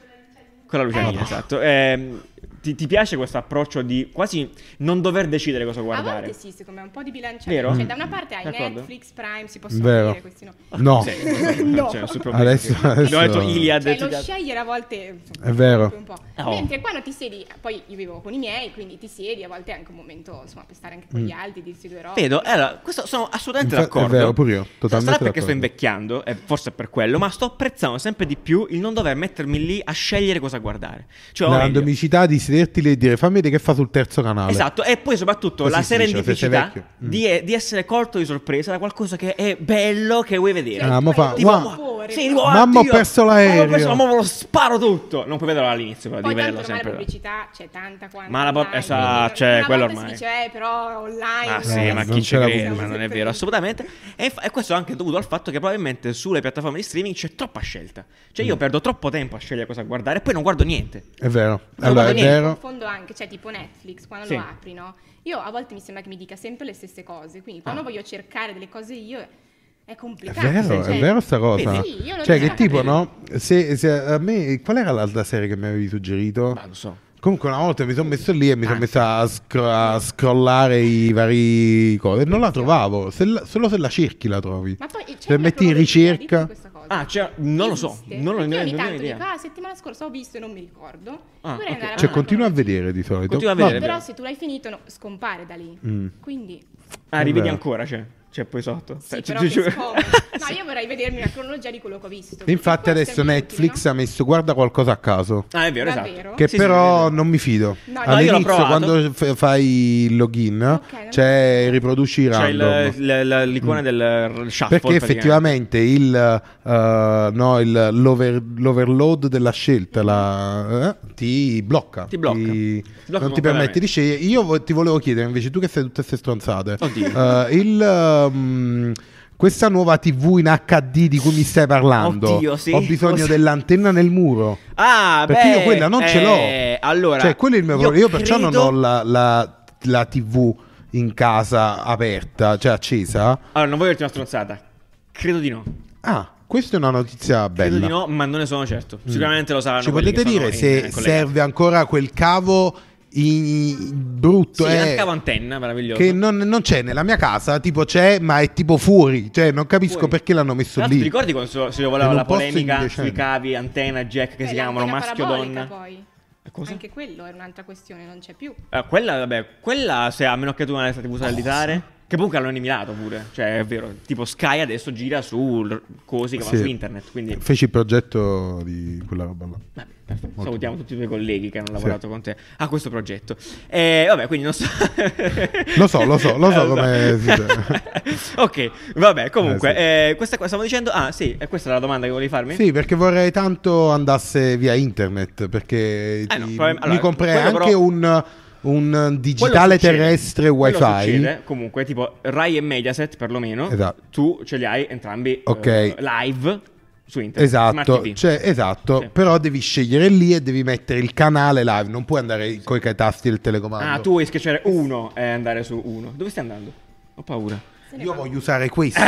S2: Con la lucianina,
S3: Eh.
S2: esatto. Ehm, ti, ti piace questo approccio di quasi non dover decidere cosa
S3: A
S2: guardare?
S3: volte sì, secondo me, un po' di bilanciamento.
S2: Vero?
S3: Cioè, da una parte hai
S2: D'accordo.
S3: Netflix, Prime, si possono
S1: Vero.
S3: vedere questi no.
S1: No,
S2: Sì,
S3: No.
S2: cioè.
S1: Adesso- adesso-
S2: detto Iliad.
S3: Cioè, lo
S2: tutti-
S3: scegliere a volte insomma,
S1: È vero.
S3: un po'.
S2: Oh.
S3: Mentre quando ti siedi, poi io vivo con i miei, quindi ti siedi, a volte è anche un momento insomma, per stare anche con gli altri, dirsi due robe.
S2: Vedo, allora, questo sono assolutamente
S1: Infa- è
S2: d'accordo.
S1: vero, pure io, totalmente
S2: Sarà perché sto
S1: d'accordo.
S2: invecchiando, e forse è per quello, ma sto apprezzando sempre di più il non dover mettermi lì a scegliere cosa guardare. Cioè,
S1: la randomicità di sederti lì e dire fammi vedere che fa sul terzo canale.
S2: Esatto, e poi soprattutto
S1: Così
S2: la
S1: si dice, se
S2: serendipità
S1: vecchio. Mm.
S2: di, di essere colto di sorpresa da qualcosa che è bello, che vuoi vedere.
S1: Ah, mo fa-
S2: Tipo,
S1: Wow.
S2: sì, tipo,
S1: Mamma, ho perso
S2: mamma,
S1: l'aereo.
S2: ho perso- ma me lo sparo tutto. Non puoi vederlo all'inizio, però
S3: Poi
S2: vederlo
S3: ormai la
S2: sempre.
S3: pubblicità c'è tanta quanta
S2: Ma la po-
S3: online,
S2: esatto,
S3: quindi
S2: cioè,
S3: una
S2: quello
S3: volta
S2: ormai.
S3: si dice, eh, però online
S2: Ah sì,
S1: Eh,
S2: ma
S1: non
S2: chi
S1: c'è la
S2: crede? Ma non è
S3: Sempre
S2: vero, assolutamente. E, inf- e questo anche dovuto al fatto che probabilmente sulle piattaforme di streaming c'è troppa scelta. Cioè io perdo troppo tempo a scegliere cosa guardare e poi non guardo niente.
S1: È vero.
S2: Non
S1: Allora, è
S2: niente.
S1: Vero.
S3: confondo anche, cioè tipo Netflix, quando
S2: Sì.
S3: lo apri, no? Io a volte mi sembra che mi dica sempre le stesse cose, quindi quando
S2: Ah.
S3: voglio cercare delle cose io è
S1: È
S3: complicato.
S1: vero,
S3: cioè-
S1: è vero sta cosa.
S3: Sì,
S1: cioè, che tipo, no? Se, se a me, qual era l'altra serie che mi avevi suggerito?
S2: Ma lo so.
S1: Comunque, una volta mi sono messo lì e mi sono
S2: Ah.
S1: messo a, scro- a scrollare i vari cose. Non la trovavo. Se la- solo se la cerchi la trovi.
S3: Ma poi c'è
S1: Se metti in ricerca.
S3: questa cosa.
S2: Ah, cioè, non lo so.
S3: Esiste?
S2: Non, lo,
S3: Perché
S2: non,
S3: ogni
S2: non ne ho
S3: tanto
S2: idea.
S3: dico, ah, settimana scorsa ho visto e non mi ricordo.
S2: Ah,
S3: Dovrei
S2: ok.
S3: andare
S1: Cioè,
S3: a
S1: continua a
S3: vedere.
S1: di solito.
S2: Continua a vedere.
S3: Però se tu l'hai finito no, scompare da lì.
S1: Mm.
S3: Quindi
S2: Ah, rivedi
S1: Vabbè.
S2: ancora, cioè. Cioè, poi sotto.
S3: sì,
S2: Cioè,
S3: però scomodo. No, io vorrei vedermi una cronologia di quello che ho visto.
S1: Infatti, adesso Netflix
S3: utile,
S1: ha messo guarda qualcosa a caso.
S2: Ah, è vero,
S3: Davvero?
S2: esatto.
S1: Che
S2: Sì,
S1: però
S2: sì,
S1: non mi fido.
S3: No, no,
S2: l'ho
S1: All'inizio, quando f- fai il login,
S3: Ok, non
S1: c'è riproduci
S2: C'è il-
S1: random.
S2: il- la- l'icona del shuffle.
S1: Perché effettivamente il, eh, no, il- l'over- l'overload della scelta la- eh, ti blocca.
S2: Ti blocca. Ti blocca
S1: non ti permette di scegliere. Io vo- ti volevo chiedere, invece, tu che sei tutte queste stronzate,
S2: Oddio.
S1: eh, il, um, questa nuova TV in HD di cui mi stai parlando,
S2: Oddio, sì.
S1: ho bisogno
S2: Cosa-
S1: dell'antenna nel muro.
S2: Ah,
S1: Perché
S2: beh,
S1: io quella non ce
S2: eh,
S1: l'ho.
S2: Allora,
S1: cioè, quello è il mio
S2: io
S1: problema. Io perciò non
S2: credo-
S1: ho la, la- la TV in casa aperta, cioè accesa.
S2: Allora, non voglio dirti una stronzata. Credo di no.
S1: Ah, questa è una notizia
S2: Credo
S1: bella.
S2: di no, ma non ne sono certo. Sicuramente lo saranno.
S1: Ci potete dire se serve ancora quel cavo i- brutto
S2: Sì,
S1: è
S2: anche cavo antenna, meraviglioso.
S1: che non, non c'è nella mia casa, tipo c'è, ma è tipo fuori. Cioè, non capisco
S2: Fuori.
S1: perché l'hanno messo lì.
S2: Ti ricordi quando si- voleva la polemica sui cavi antenna jack che
S3: Beh,
S2: si chiamano maschio donna?
S3: poi.
S2: Eh, Cosa?
S3: Anche quello è un'altra questione, non c'è più.
S2: Eh, quella, vabbè, quella se a meno che tu non hai stati TV satellitare. Che comunque hanno eliminato pure. Cioè, è vero. Tipo Sky adesso gira su cosi che vanno
S1: Sì.
S2: su internet. Quindi.
S1: Feci il progetto di quella roba là.
S2: Vabbè, perfetto.
S1: Molto
S2: Salutiamo tutti i tuoi colleghi che hanno
S1: Sì.
S2: lavorato con te a questo progetto. E vabbè, quindi non so.
S1: Lo so, lo so, lo so
S2: Eh,
S1: come si
S2: ok, vabbè, comunque,
S1: Eh, sì.
S2: eh, questa qua stavo dicendo. Ah, sì, e questa è la domanda che volevi farmi?
S1: Sì, perché vorrei tanto andasse via internet, perché
S2: Eh, no,
S1: ti-
S2: probabilmente-
S1: mi
S2: allora,
S1: comprei
S2: quello
S1: anche
S2: però-
S1: un, un
S2: Quello
S1: digitale
S2: succede.
S1: terrestre wifi.
S2: succede, comunque, tipo Rai e Mediaset perlomeno.
S1: Esatto.
S2: Tu ce li hai entrambi eh, live su internet.
S1: Esatto, cioè, esatto,
S2: Sì.
S1: però devi scegliere lì e devi mettere il canale live, non puoi andare con i tasti del telecomando.
S2: Ah, tu vuoi schiacciare uno e andare su uno. Dove stai andando? Ho paura.
S1: Io voglio usare questo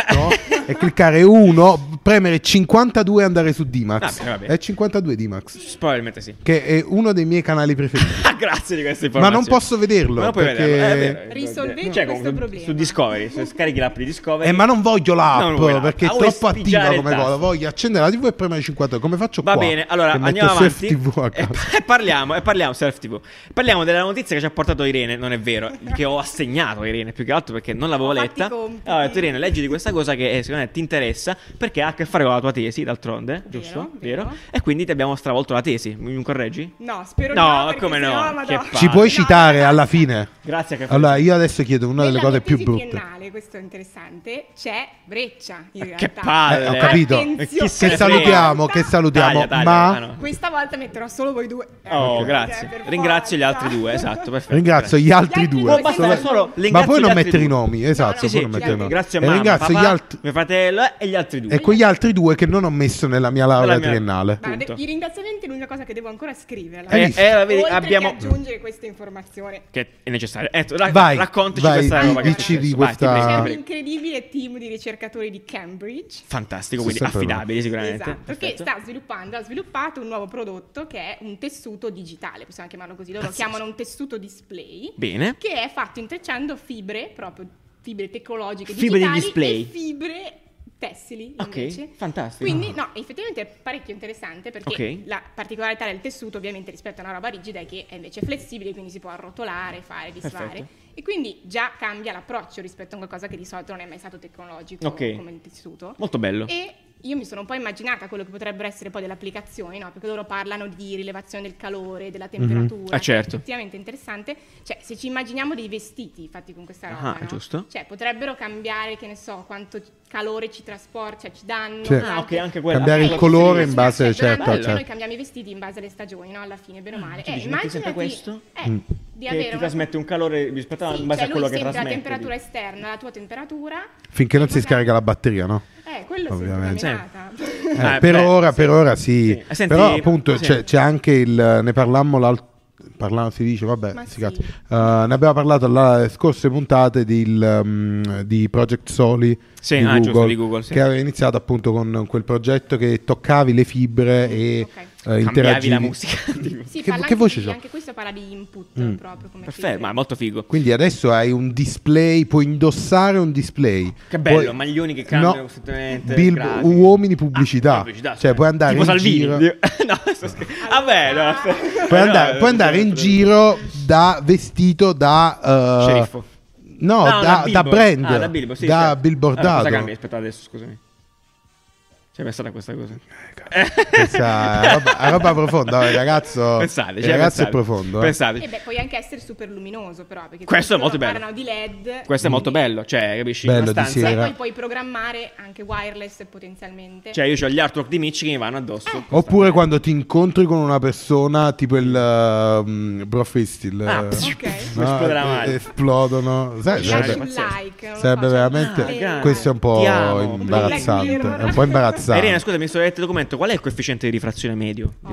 S1: e cliccare 1, premere 52 e andare su D-Max.
S2: Vabbè, vabbè.
S1: È 52 D-Max,
S2: Probabilmente sì.
S1: che è uno dei miei canali preferiti.
S2: Ah, Grazie di questa
S1: Ma
S2: informazione.
S1: non posso vederlo,
S2: Ma non puoi
S1: perché-
S2: vederlo, vero.
S3: Risolvete
S2: Cioè,
S3: questo
S2: comunque,
S3: problema.
S2: Su Discovery, se scarichi l'app di Discovery.
S1: Eh, ma non voglio l'app
S2: No, non l'app.
S1: perché
S2: Ah,
S1: è
S2: vuoi
S1: troppo attiva come cosa. Voglio accendere la TV e premere 52. Come faccio
S2: Va
S1: qua?
S2: bene, allora andiamo
S1: Surf
S2: avanti
S1: TV a
S2: e,
S1: casa.
S2: e parliamo, e parliamo Surf TV. Parliamo della notizia che ci ha portato Irene, non è vero, che ho assegnato a Irene più che altro perché non l'avevo letta.
S3: i compiti.
S2: Allora, Irene, leggi di questa cosa che eh, secondo me ti interessa perché ha a che fare con la tua tesi, d'altronde, giusto?
S3: vero.
S2: E quindi ti abbiamo stravolto la tesi. Mi correggi?
S3: No, spero
S2: No,
S3: di no.
S2: come no? Che.
S1: Ci puoi
S2: No,
S1: citare
S3: no,
S1: alla
S3: no.
S1: fine?
S2: Grazie che
S1: Allora, io adesso chiedo una delle cose più brutte.
S3: questo è interessante, c'è Breccia in
S2: Che
S3: realtà.
S2: palle.
S1: Eh, ho capito. Che salutiamo, che salutiamo,
S2: Taglia, taglia,
S1: ma
S2: no.
S3: Questa volta metterò solo voi due.
S2: Oh,
S3: Eh,
S2: grazie.
S3: per
S2: Ringrazio gli altri due, esatto, perfetto.
S1: ringrazio gli altri due. Ma poi non mettere i nomi, esatto.
S2: Sì, sì,
S1: non mettere i nomi.
S2: ringrazio
S1: E
S2: mamma,
S1: ringrazio
S2: papà,
S1: gli altri
S2: mio fratello e gli altri due.
S1: e quegli altri due che non ho messo nella mia laurea
S2: mia-
S1: triennale.
S3: Guarda. I ringraziamenti è l'unica cosa che devo ancora scrivere.
S2: Eh, eh, vedi,
S3: Oltre
S2: abbiamo...
S3: che aggiungere questa informazione.
S2: Che è necessario. Eh, ra-
S1: Vai,
S2: raccontaci
S1: vai,
S2: questa roba
S1: dici di questa-
S3: C'è un incredibile team di ricercatori di Cambridge.
S2: Fantastico, quindi
S1: sempre
S2: affidabili sicuramente.
S3: Esatto, che sta sviluppando, ha sviluppato un nuovo prodotto che è un tessuto digitale, possiamo chiamarlo così, loro
S2: Pazzesco.
S3: chiamano un tessuto display,
S2: Bene.
S3: che è fatto intrecciando fibre, proprio fibre tecnologiche
S2: Fibre di display.
S3: e fibre tessili
S2: Ok,
S3: invece.
S2: fantastico.
S3: Quindi no, effettivamente è parecchio interessante perché
S2: Ok.
S3: la particolarità del tessuto ovviamente rispetto a una roba rigida è che è invece flessibile, quindi si può arrotolare, fare, disfare.
S2: Perfetto.
S3: E quindi già cambia l'approccio rispetto a qualcosa che di solito non è mai stato tecnologico
S2: Ok.
S3: come il tessuto.
S2: Molto bello.
S3: E io mi sono un po' immaginata quello che potrebbero essere poi delle applicazioni, no? Perché loro parlano di rilevazione del calore, della temperatura.
S2: Ah, certo.
S3: Effettivamente interessante. Cioè, se ci immaginiamo dei vestiti fatti con questa
S2: Ah,
S3: roba, no?
S2: giusto.
S3: Cioè, potrebbero cambiare, che ne so, quanto calore ci trasporta, cioè ci danno.
S1: Sì.
S2: Ah, ok, anche quella.
S1: Cambiare il
S2: Ah,
S1: colore in base,
S3: Cioè,
S1: certo, certo.
S3: Noi cambiamo i vestiti in base alle stagioni, no? Alla fine, bene o male.
S2: tu
S3: Eh,
S2: metti sempre
S3: immaginati
S2: questo?
S3: eh,
S1: Mm.
S3: di
S2: Che
S3: avere
S2: ti
S3: una-
S2: trasmette un calore rispetto a
S3: Sì,
S2: in base
S3: cioè
S2: a quello
S3: lui
S2: che
S3: sente
S2: trasmette.
S3: la temperatura esterna, la tua temperatura.
S1: Finché non si scarica la batteria, no?
S3: Eh, quello
S1: Ovviamente.
S3: sì, è una menata.
S1: Eh,
S2: Eh,
S1: per,
S2: beh,
S1: ora,
S2: sì.
S1: per ora sì.
S2: Sì. Eh, senti-
S1: Però appunto
S2: sì.
S1: c'è, c'è anche il... Ne parlammo l'altro... Parlando, si dice, vabbè, cazzi. Uh, ne abbiamo parlato alle scorse puntate del, um, di Project Soli
S2: Sì,
S1: di,
S2: ah,
S1: Google,
S2: giusto, di Google, sì.
S1: che aveva iniziato appunto con quel progetto che toccavi le fibre e
S3: Ok.
S1: Eh, interagivi.
S2: la musica.
S3: Sì,
S1: Che-
S3: parla
S1: che voce
S3: di-
S1: c'ho?
S3: Anche questo parla di input
S1: Mm.
S3: proprio come
S2: Perfetto, ma molto figo.
S1: Quindi adesso hai un display, puoi indossare un display.
S2: Che bello,
S1: Puoi-
S2: maglioni che cambiano
S1: No,
S2: costantemente, grafici.
S1: uomini pubblicità.
S2: Ah, pubblicità,
S1: cioè puoi andare
S2: tipo
S1: in
S2: Salvini.
S1: giro.
S2: no, sto scherzando. Vabbè, no.
S1: Puoi andare, puoi andare in giro da vestito da eh,
S2: Sceriffo.
S1: No,
S2: No,
S1: da,
S2: da
S1: brand,
S2: Ah, da Billboard, sì,
S1: da
S2: certo.
S1: billboardato.
S2: Ah, cosa cambia? Aspetta adesso, scusami. C'è pensata a questa cosa?
S1: Questa è roba, è roba profonda, il ragazzo,
S2: Pensate,
S1: il
S2: cioè,
S1: ragazzo
S2: pensate.
S1: è profondo. eh.
S2: Pensate.
S3: E beh, puoi anche essere super luminoso però, perché
S2: Questo è molto bello.
S3: parlano di LED.
S2: Questo è molto bello, cioè, capisci?
S1: Bello di
S2: stanza-
S3: E
S1: sera.
S3: poi puoi programmare anche wireless potenzialmente.
S2: Cioè, io ho gli artwork di Mitch che mi vanno addosso.
S1: Oppure quando ti incontri con una persona tipo il um, Brofist, il,
S2: Ah,
S1: eh,
S3: ok.
S1: no, eh, esplodono. Sai, sarebbe,
S3: lasci un
S2: pazzesco.
S3: like.
S1: sarebbe
S3: cioè,
S1: veramente.
S2: Ah,
S1: questo è un po' imbarazzante. È un po' imbarazzante.
S2: Irene, scusa, mi sto leggendo il documento. Qual è il coefficiente di rifrazione medio?
S3: Sì,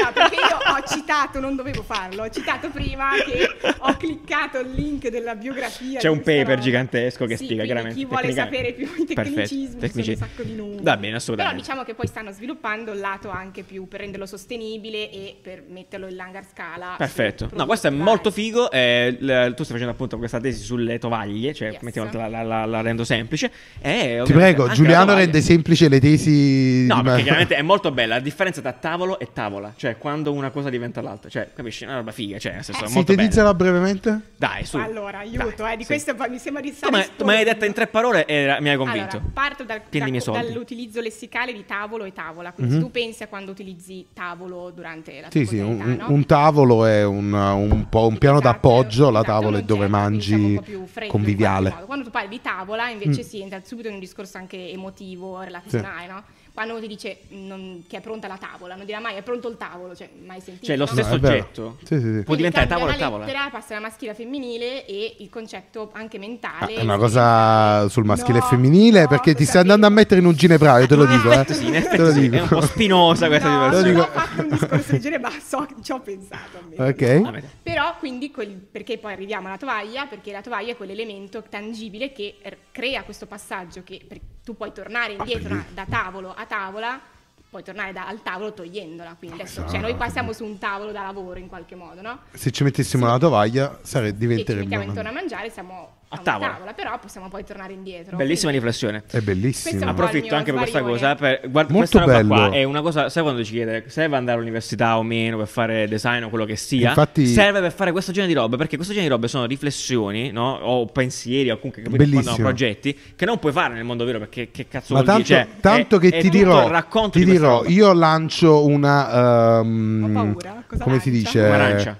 S3: no, perché io citato, non dovevo farlo, ho citato prima che ho cliccato il link della biografia.
S2: C'è un paper
S3: roba.
S2: gigantesco che
S3: Sì,
S2: spiega chiaramente.
S3: Chi vuole sapere più i tecnicismi,
S2: tecnici-
S3: un sacco di numeri.
S2: Va bene, assolutamente.
S3: Però diciamo che poi stanno sviluppando il lato anche più per renderlo sostenibile e per metterlo in larga scala.
S2: Perfetto. No, questo è molto figo. eh, l- tu stai facendo appunto questa tesi sulle tovaglie, cioè
S3: Yes.
S2: mettiamo la, la- la- la rendo semplice. E
S1: Ti prego, Giuliano rende semplice le tesi.
S2: No,
S1: di
S2: perché
S1: me-
S2: chiaramente è molto bella la differenza tra tavolo e tavola, cioè quando una cosa diventa l'altra, cioè capisci? È una roba figa, cioè nel senso bella.
S1: Sintetizzala brevemente?
S2: Dai, su.
S3: Allora, aiuto,
S2: Dai,
S3: eh, di
S2: sì.
S3: questo mi sembra di stare
S2: me, tu me l'hai detta in tre parole e mi hai convinto.
S3: Allora, parto dal- da- dall'utilizzo lessicale di tavolo e tavola. Quindi
S1: Mhm.
S3: se tu pensi a quando utilizzi tavolo durante la
S1: Sì,
S3: tua
S1: sì, un,
S3: no?
S1: un tavolo è un, un po' un piano
S3: Esatto,
S1: d'appoggio, la
S3: esatto,
S1: tavola è dove mangi
S3: po' più freddi in qualche
S1: conviviale.
S3: Quando tu parli di tavola, invece
S1: Mm.
S3: si entra subito in un discorso anche emotivo, relazionale, no? Quando uno ti dice non- che è pronta la tavola, non dirà mai è pronto il tavolo, cioè mai sentito.
S2: Cioè, lo
S3: no?
S2: stesso oggetto.
S1: Sì, sì, sì.
S2: Può diventare tavola
S3: la
S2: tavola.
S3: lettera, passa da maschile a femminile e il concetto anche mentale.
S1: Ah, È una cosa sul maschile
S3: No,
S1: e femminile
S3: no,
S1: perché ti stai andando a mettere in un ginepraio, te lo dico, eh.
S2: Sì, in
S1: Te lo
S2: sì,
S1: dico.
S2: è un po' spinosa questa
S3: No,
S1: lo
S3: non
S1: dico-
S3: ho fatto un discorso del genere, ma so, ci ho pensato.
S1: Ok.
S2: Vabbè.
S3: Però quindi quel- perché poi arriviamo alla tovaglia? Perché la tovaglia è quell'elemento tangibile che r- crea questo passaggio che per- tu puoi tornare indietro da tavolo a tavola, puoi tornare da- al tavolo togliendola. Quindi adesso, cioè
S1: Esatto.
S3: noi qua siamo su un tavolo da lavoro in qualche modo, no?
S1: Se ci mettessimo la tovaglia, sare-
S3: E ci
S1: diventerebbe
S3: mettiamo intorno a mangiare, siamo
S2: A tavola.
S3: tavola. però possiamo poi tornare indietro.
S2: Bellissima
S3: Quindi-
S2: riflessione.
S1: È
S3: il
S2: Approfitto anche per questa cosa. Per, guarda,
S1: Molto
S2: questa roba
S1: bello.
S2: qua è una cosa. Sai quando ci chiede serve andare all'università o meno per fare design o quello che sia?
S1: Infatti-
S2: serve per fare questo genere di robe. Perché questo genere di robe sono riflessioni, no? O pensieri, o comunque capito, hanno progetti che non puoi fare nel mondo vero. Perché che cazzo
S1: Ma
S2: vuol
S1: tanto,
S2: dire? Cioè,
S1: tanto
S2: è-
S1: che
S2: è
S1: ti dirò, ti
S2: di
S1: dirò io lancio una... ehm,
S3: Ho paura. Cosa
S1: come si
S3: lancia?
S1: dice?
S2: Un'arancia.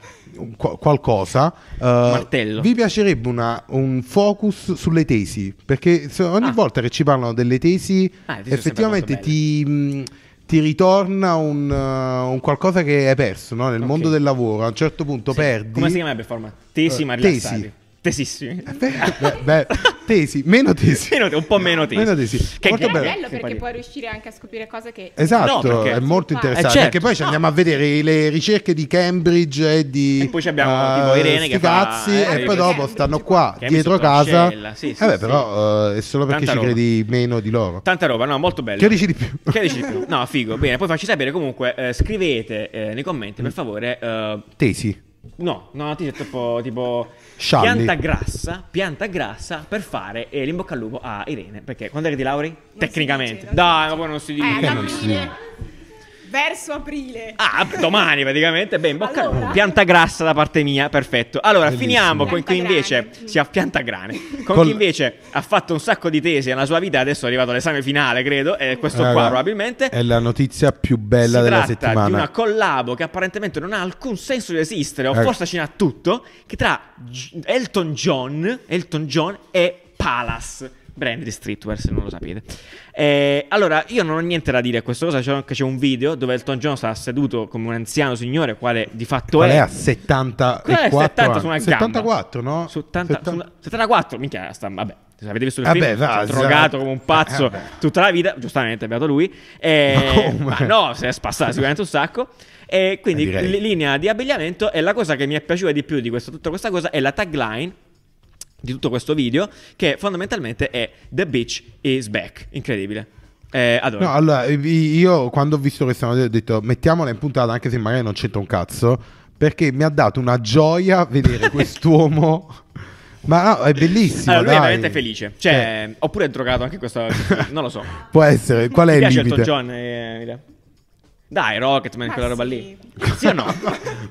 S1: Qualcosa.
S2: martello.
S1: Vi piacerebbe una- un focus sulle tesi? Perché ogni
S2: Ah.
S1: volta che ci parlano delle tesi,
S2: Ah,
S1: effettivamente ti... mh, ti ritorna un, uh, un qualcosa che hai perso no? nel
S2: Ok.
S1: mondo del lavoro. A un certo punto
S2: Sì.
S1: perdi.
S2: Come si chiama il format? Tesi,
S1: Eh,
S2: ma
S1: tesi.
S2: Tesissimi.
S1: Beh, beh, beh, tesi, meno tesi.
S2: Meno- un po' meno tesi.
S1: Meno tesi.
S2: Che
S1: Molto
S3: è
S1: bello.
S3: bello perché puoi riuscire anche a scoprire cose che...
S1: Esatto,
S2: No,
S1: è molto
S3: Eh,
S1: interessante.
S2: certo.
S1: Perché poi ci
S2: No.
S1: andiamo a vedere le ricerche di Cambridge e di.
S2: E poi ci abbiamo,
S1: eh,
S2: tipo, Irene che
S1: sti
S2: fa-
S1: cazzi,
S2: eh,
S1: e
S2: Cambridge.
S1: poi dopo stanno qua
S2: ha
S1: dietro casa.
S2: Sì, sì,
S1: Vabbè,
S2: sì.
S1: però eh, è solo perché
S2: Tanta
S1: ci
S2: roba.
S1: credi meno di loro.
S2: Tanta roba, no, molto bello.
S1: Che dici di più?
S2: Che dici di più? No, figo. Bene, poi facci sapere comunque. eh, scrivete eh, nei commenti, per favore. eh,
S1: Tesi.
S2: No, no, ti troppo tipo.
S1: Scialli.
S2: Pianta grassa, pianta grassa per fare eh, l'in bocca al lupo a Irene. Perché quando è che ti lauri? Tecnicamente.
S3: dice, non
S2: Dai, ma poi non si dice.
S3: Eh, ad
S1: Che non si dice?
S3: Verso aprile.
S2: Ah, domani praticamente. Beh, in bocca al lupo.
S3: Allora?
S2: Pianta grassa da parte mia, perfetto. Allora,
S1: Bellissimo.
S2: finiamo con chi invece
S3: Piantagrane.
S2: si ha piantagrane. Con
S1: Col-
S2: chi invece ha fatto un sacco di tesi nella sua vita, adesso è arrivato all'esame finale, credo, e questo qua
S1: Raga,
S2: probabilmente.
S1: È la notizia più bella
S2: si
S1: della
S2: tratta
S1: settimana.
S2: di una collabo che apparentemente non ha alcun senso di esistere, o
S1: Eh.
S2: forse ce n'ha tutto, che tra Elton John, Elton John e Palace. Brand di streetwear, se non lo sapete. Eh, allora, io non ho niente da dire a questa cosa. C'è anche c'è un video dove Elton John sta seduto come un anziano signore, quale di fatto
S1: Qual è
S2: è.
S1: a 74
S2: Qual è 70 su una gamba?
S1: 74, no?
S2: Su 80
S1: Setta-
S2: su una- 74, minchia, sta, vabbè. Se avete visto il
S1: Vabbè,
S2: film,
S1: va,
S2: si è drogato come un pazzo
S1: eh, vabbè.
S2: tutta la vita, giustamente, beato lui. Eh,
S1: Ma
S2: ma no, si è spassato sicuramente un sacco. E quindi
S1: Eh,
S2: li- linea di abbigliamento e la cosa che mi è piaciuta di più di questo- tutta questa cosa è la tagline di tutto questo video che fondamentalmente è The Bitch is back. Incredibile. Eh.
S1: No, allora, io quando ho visto questa notizia ho detto mettiamola in puntata anche se magari non c'entra un cazzo, perché mi ha dato una gioia vedere quest'uomo. Ma no, è bellissimo.
S2: Allora, lui è
S1: dai.
S2: veramente felice. Cioè, oppure è drogato anche questo. non lo so.
S1: può essere. Qual è
S2: Mi
S1: il
S2: piace
S1: limite?
S2: John. eh? Dai, Rocketman,
S3: Ma
S2: quella roba lì. Sì o no?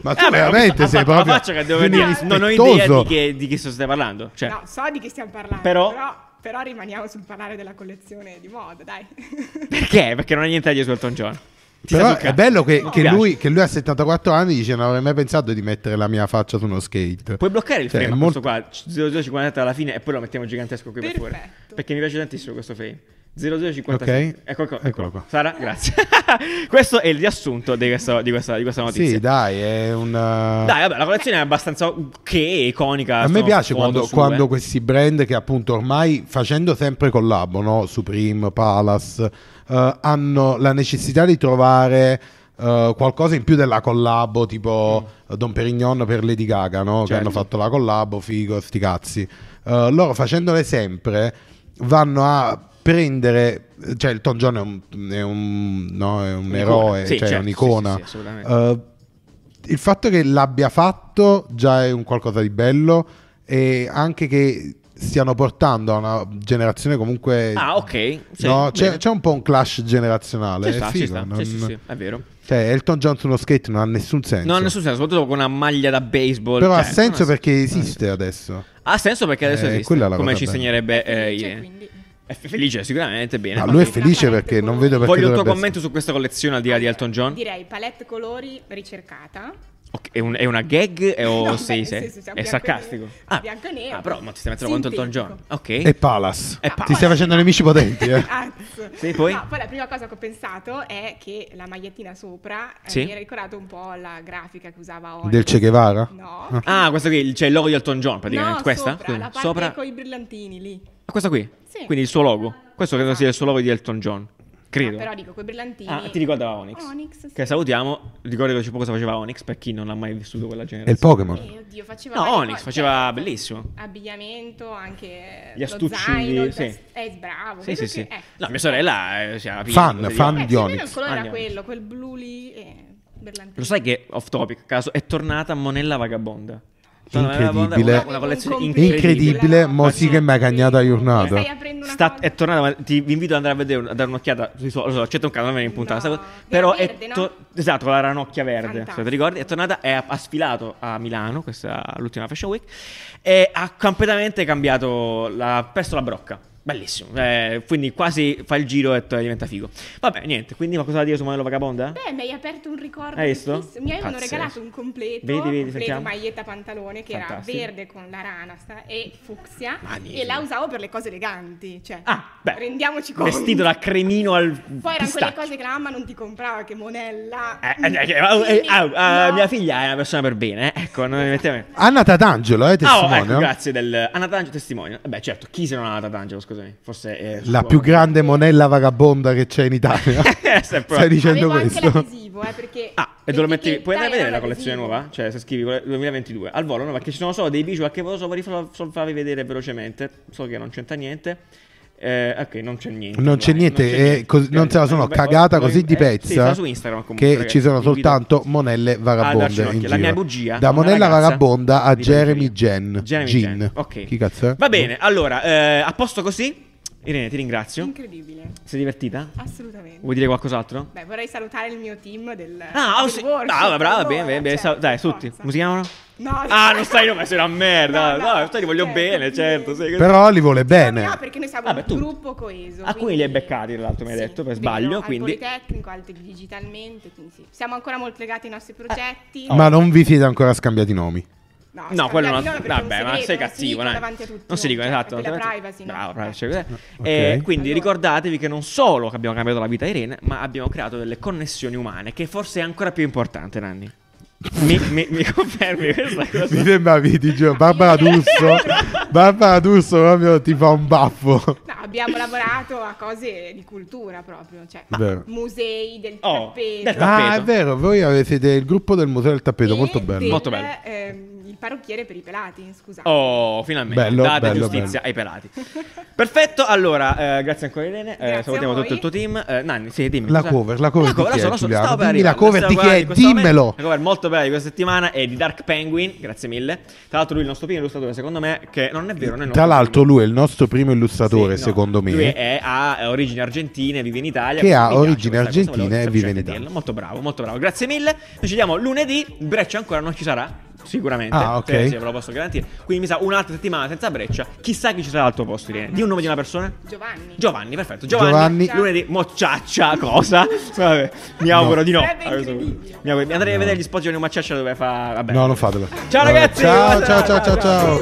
S1: Ma tu
S2: Eh, ho
S1: veramente
S2: visto-
S1: sei
S2: ha fatto la
S1: proprio
S2: faccia che devo dire, non ho idea di che, di che stai parlando. Cioè,
S3: No, so di che stiamo parlando.
S2: Però-
S3: Però... però rimaniamo sul parlare della collezione di moda, dai.
S2: perché? Perché non ha niente da dire su Elton John. Ti
S1: Però
S2: sul
S1: è
S2: cazzo.
S1: bello che,
S2: No,
S1: che
S2: mi piace.
S1: lui, che lui a 74 anni dice non avrei mai pensato di mettere la mia faccia su uno skate.
S2: Puoi bloccare il
S1: Cioè,
S2: frame
S1: è
S2: a questo
S1: molto-
S2: qua 0057 alla fine e poi lo mettiamo gigantesco qui per fuori.
S3: Perfetto.
S2: Perché mi piace tantissimo questo frame. 0057.
S1: Ok.
S2: Ecco qua.
S1: Eccolo qua.
S2: Sara, grazie. questo è il riassunto di, questo- di questa, di questa notizia.
S1: Sì, dai, è un... uh,
S2: Dai, vabbè, la collezione è abbastanza ok, iconica.
S1: A me piace quando, quando questi brand che appunto ormai facendo sempre collabo, no? Supreme, Palace, eh, hanno la necessità di trovare eh, eh, qualcosa in più della collabo, tipo Don Perignon per Lady Gaga, no? che
S2: Certo.
S1: hanno fatto la collabo, figo, sti cazzi. Eh, loro facendole sempre vanno a prendere, cioè Elton John è un, è un, no, è un
S2: Un'icona.
S1: eroe,
S2: Sì,
S1: cioè è
S2: certo,
S1: un'icona.
S2: sì, sì.
S1: Eh, il fatto che l'abbia fatto già è un qualcosa di bello e anche che stiano portando a una generazione comunque...
S2: Ah, ok. Sì,
S1: no, c'è, c'è un po' un clash generazionale.
S2: Ci
S1: è
S2: sta, ci
S1: figo,
S2: sta.
S1: non-
S2: Sì, sì, sì, è vero.
S1: Cioè, Elton John sullo skate non ha nessun senso.
S2: Non ha nessun senso, soprattutto con una maglia da baseball.
S1: Però ha
S2: cioè,
S1: senso
S2: non
S1: perché esiste adesso.
S2: Ha senso perché adesso
S1: Eh,
S2: esiste.
S1: è
S2: come
S1: cosa
S2: ci
S1: bella.
S2: insegnerebbe eh,
S3: quindi.
S2: È felice, sicuramente, bene.
S1: Ah,
S2: Ma
S1: lui è felice perché non vedo perché
S2: Voglio il tuo commento su questa collezione al di là di Elton John.
S3: Direi palette colori ricercata.
S2: Ok, è, un- è una gag e o
S3: No,
S2: sei,
S3: beh,
S2: sei?
S3: senso,
S2: È sarcastico?
S3: nero.
S2: Ah,
S3: Bianco e nero.
S2: ah, però ma ti stai mettendo contro Elton John. Ok.
S1: E Palace.
S2: E
S3: Ah,
S2: pa-
S1: Ti stai facendo nemici potenti, eh?
S3: Cazzo.
S2: Sì, poi?
S3: No, poi la prima cosa che ho pensato è che la magliettina sopra eh,
S2: Sì.
S3: mi ha ricordato un po' la grafica che usava Onyx.
S1: Del Che Guevara?
S3: No.
S2: Ah, questo qui, c'è il logo di Elton John praticamente.
S3: No,
S2: questa?
S3: sopra,
S2: Scusa,
S3: la parte
S2: Sopra?
S3: con i brillantini lì.
S2: Ah, questa qui?
S3: Sì.
S2: Quindi il suo logo. Questo credo sia il suo logo di Elton John. Credo.
S3: No, però dico, quei brillantini.
S2: Ah, ti ricordava Onyx?
S3: Onyx, sì.
S2: Che salutiamo. Ricordo cosa faceva Onyx per chi non ha mai vissuto quella
S1: È il
S2: generazione.
S1: Pokémon.
S3: Eh, oddio, faceva
S2: No, Onyx
S3: cose,
S2: faceva
S3: cioè,
S2: bellissimo.
S3: Abbigliamento, anche
S2: Gli
S3: lo
S2: astucci,
S3: zaino, il
S2: sì.
S3: tas- Eh, bravo.
S2: Sì, sì, sì.
S3: che- ecco.
S2: No, mia sorella eh, si era
S1: Fan,
S2: di
S1: fan.
S3: Eh,
S1: di
S3: o meno
S1: Onyx.
S3: il colore
S2: Ah,
S3: era
S2: di
S3: quello, quel blu lì e brillantino.
S2: Lo sai che off topic, caso, è tornata Monella Vagabonda. Tornata
S1: Incredibile.
S2: Vagabonda, Una collezione
S3: Un
S2: incredibile.
S1: Incredibile, mo sì che mi ha cagnato la giornata.
S3: Una
S2: Sta, è tornata, ma ti, vi invito ad andare a vedere, a dare un'occhiata. Lo so, so, c'è un canale in puntata.
S3: No.
S2: Però
S3: Verde,
S2: è
S3: no?
S2: to- esatto, con la ranocchia verde. Se ti ricordi, è tornata e ha, ha sfilato a Milano, questa l'ultima Fashion Week. E ha completamente cambiato, la, ha perso la brocca. Bellissimo, eh, quindi quasi fa il giro e diventa figo. Vabbè, niente, quindi ma cosa da dire su Monello Vagabonda?
S3: Beh, mi hai aperto un ricordo.
S2: Hai visto?
S3: bellissimo. Mi avevano
S2: Pazzesco.
S3: regalato un completo,
S2: Vedi, vedi,
S3: completo
S2: sentiamo.
S3: maglietta pantalone che
S2: Fantastico.
S3: era verde con la rana sta- e fucsia
S2: Magnifico.
S3: e la usavo per le cose eleganti, cioè
S2: Ah, beh,
S3: rendiamoci conto.
S2: Vestito da cremino al
S3: Poi erano quelle cose che la mamma non ti comprava, che monella.
S2: Eh, eh, eh, eh, eh, ah, ah,
S3: No.
S2: Mia figlia è una persona per bene, eh. ecco, non mi mettiamo.
S1: Anna Tatangelo, eh,
S2: Ah, oh,
S1: testimone.
S2: ecco, grazie del Anna Tangelo testimonio. Beh, certo, chi se non ha Anna Tangelo, scusami, forse è
S1: La più grande monella vagabonda che c'è in Italia.
S2: Sempre-
S1: Stai dicendo
S3: Avevo
S1: questo?
S3: anche l'adesivo, eh, perché
S2: Ah, e dove lo metti? Puoi andare a vedere la collezione nuova? Cioè, se scrivi quelle- 2022 al volo, no? Perché ci sono solo dei visual che volevo solo farvi- solo farvi vedere velocemente. So che non c'entra niente. Eh, ok, non c'è niente.
S1: Non c'è niente,
S2: c'è
S1: eh,
S2: niente.
S1: cos- non se la sono
S2: Vabbè,
S1: cagata così di
S2: eh, sì,
S1: pezza
S2: su Instagram comunque,
S1: che
S2: ragazzi,
S1: ci sono soltanto monelle
S2: Ah,
S1: vagabonde
S2: darci
S1: in.
S2: La mia bugia,
S1: da monella vagabonda a Jeremy. Gen.
S2: Jeremy. Gen, ok.
S1: Chi cazzo è?
S2: Va bene, allora, eh, a posto così? Irene, ti ringrazio.
S3: Incredibile,
S2: Sei divertita?
S3: assolutamente.
S2: Vuoi dire qualcos'altro?
S3: Beh, vorrei salutare il mio team del
S2: Ah, oh,
S3: del
S2: sì.
S3: workshop,
S2: brava, brava, bene, bene, bene.
S3: cioè,
S2: sal- Dai, tutti.
S3: forza.
S2: Come si chiamano?
S3: No,
S2: Ah, non stai nome, sei una merda.
S3: No,
S2: No,
S3: no,
S2: te li voglio
S3: certo,
S2: bene, certo. sei-
S1: Però li vuole bene.
S3: No, perché noi siamo
S2: Vabbè,
S3: un
S2: tu-
S3: gruppo coeso.
S2: Ah, quindi li hai beccati, tra l'altro, mi hai detto, per
S3: vero,
S2: sbaglio,
S3: al
S2: quindi-
S3: Politecnico, altri digitalmente, quindi sì. Siamo ancora molto legati ai nostri progetti.
S1: Ma non vi siete ancora scambiati nomi.
S2: No, quello non.
S3: no, è un
S2: Vabbè, ma sei
S3: non si
S2: cattivo,
S3: dicono
S2: dai.
S3: davanti a tutti
S2: Non si dicono, esatto.
S3: cioè, per la
S2: davanti-
S3: privacy, no?
S2: Bravo, bravo,
S3: Eh.
S2: cioè, cos'è?
S1: Ok.
S2: Eh, quindi
S3: Allora.
S2: ricordatevi che non solo che abbiamo cambiato la vita a Irene, ma abbiamo creato delle connessioni umane, che forse è ancora più importante, Nanni. Mi, mi- mi confermi questa cosa?
S1: Mi sembra, giuro, Barbara D'Urso. Barbara D'Urso proprio ti fa un baffo.
S3: No, abbiamo lavorato a cose di cultura proprio, cioè
S1: Vero.
S3: musei del
S2: Oh,
S3: tappeto.
S2: del
S1: Ah,
S2: tappeto.
S1: è vero, voi siete il gruppo del Museo del Tappeto,
S3: e
S1: molto bello.
S3: del,
S2: Molto bello.
S3: ehm, il parrucchiere per i pelati, scusate.
S2: Oh, finalmente.
S1: Bello,
S2: Date
S1: bello,
S2: giustizia
S1: bello.
S2: ai pelati. Perfetto, allora, eh, grazie ancora Irene. Eh, salutiamo tutto il tuo team. Eh, Nanni, sì, dimmi.
S1: La
S2: cos'è?
S1: cover, la cover di
S2: la
S1: chi è,
S2: so, stavo per
S1: Dimmi la cover di chi è,
S2: questo momento.
S1: dimmelo.
S2: La cover molto bella di questa settimana è di Dark Penguin, grazie mille. Tra l'altro lui è il nostro primo illustratore, secondo me, che non è vero, non è
S1: Tra l'altro
S2: primo.
S1: lui è il nostro primo illustratore,
S2: Sì, no.
S1: secondo
S2: Lui
S1: me.
S2: è, ha origini argentine, vive in Italia.
S1: Che ha origini
S2: cosa,
S1: argentine e vive in Italia.
S2: Molto bravo, molto bravo. Grazie mille. Noi ci vediamo lunedì. Breccia ancora non ci sarà. Sicuramente.
S1: Ah, ok.
S2: Sì, sì, ve lo posso garantire. Quindi mi sa un'altra settimana senza breccia. Chissà chi ci sarà al tuo posto, Irene. Di un nome di una persona?
S3: Giovanni.
S2: Giovanni, perfetto. Giovanni,
S1: Giovanni.
S2: lunedì, mocciaccia, cosa? Vabbè, mi auguro di no. Punto.
S3: incredibile.
S2: Mi auguro- Andrei a vedere gli spot di Giovanni Macciaccia dove fa. Vabbè.
S1: No, non fatelo.
S2: Ciao, ragazzi,
S1: Ciao, ciao, ciao, ciao, ciao.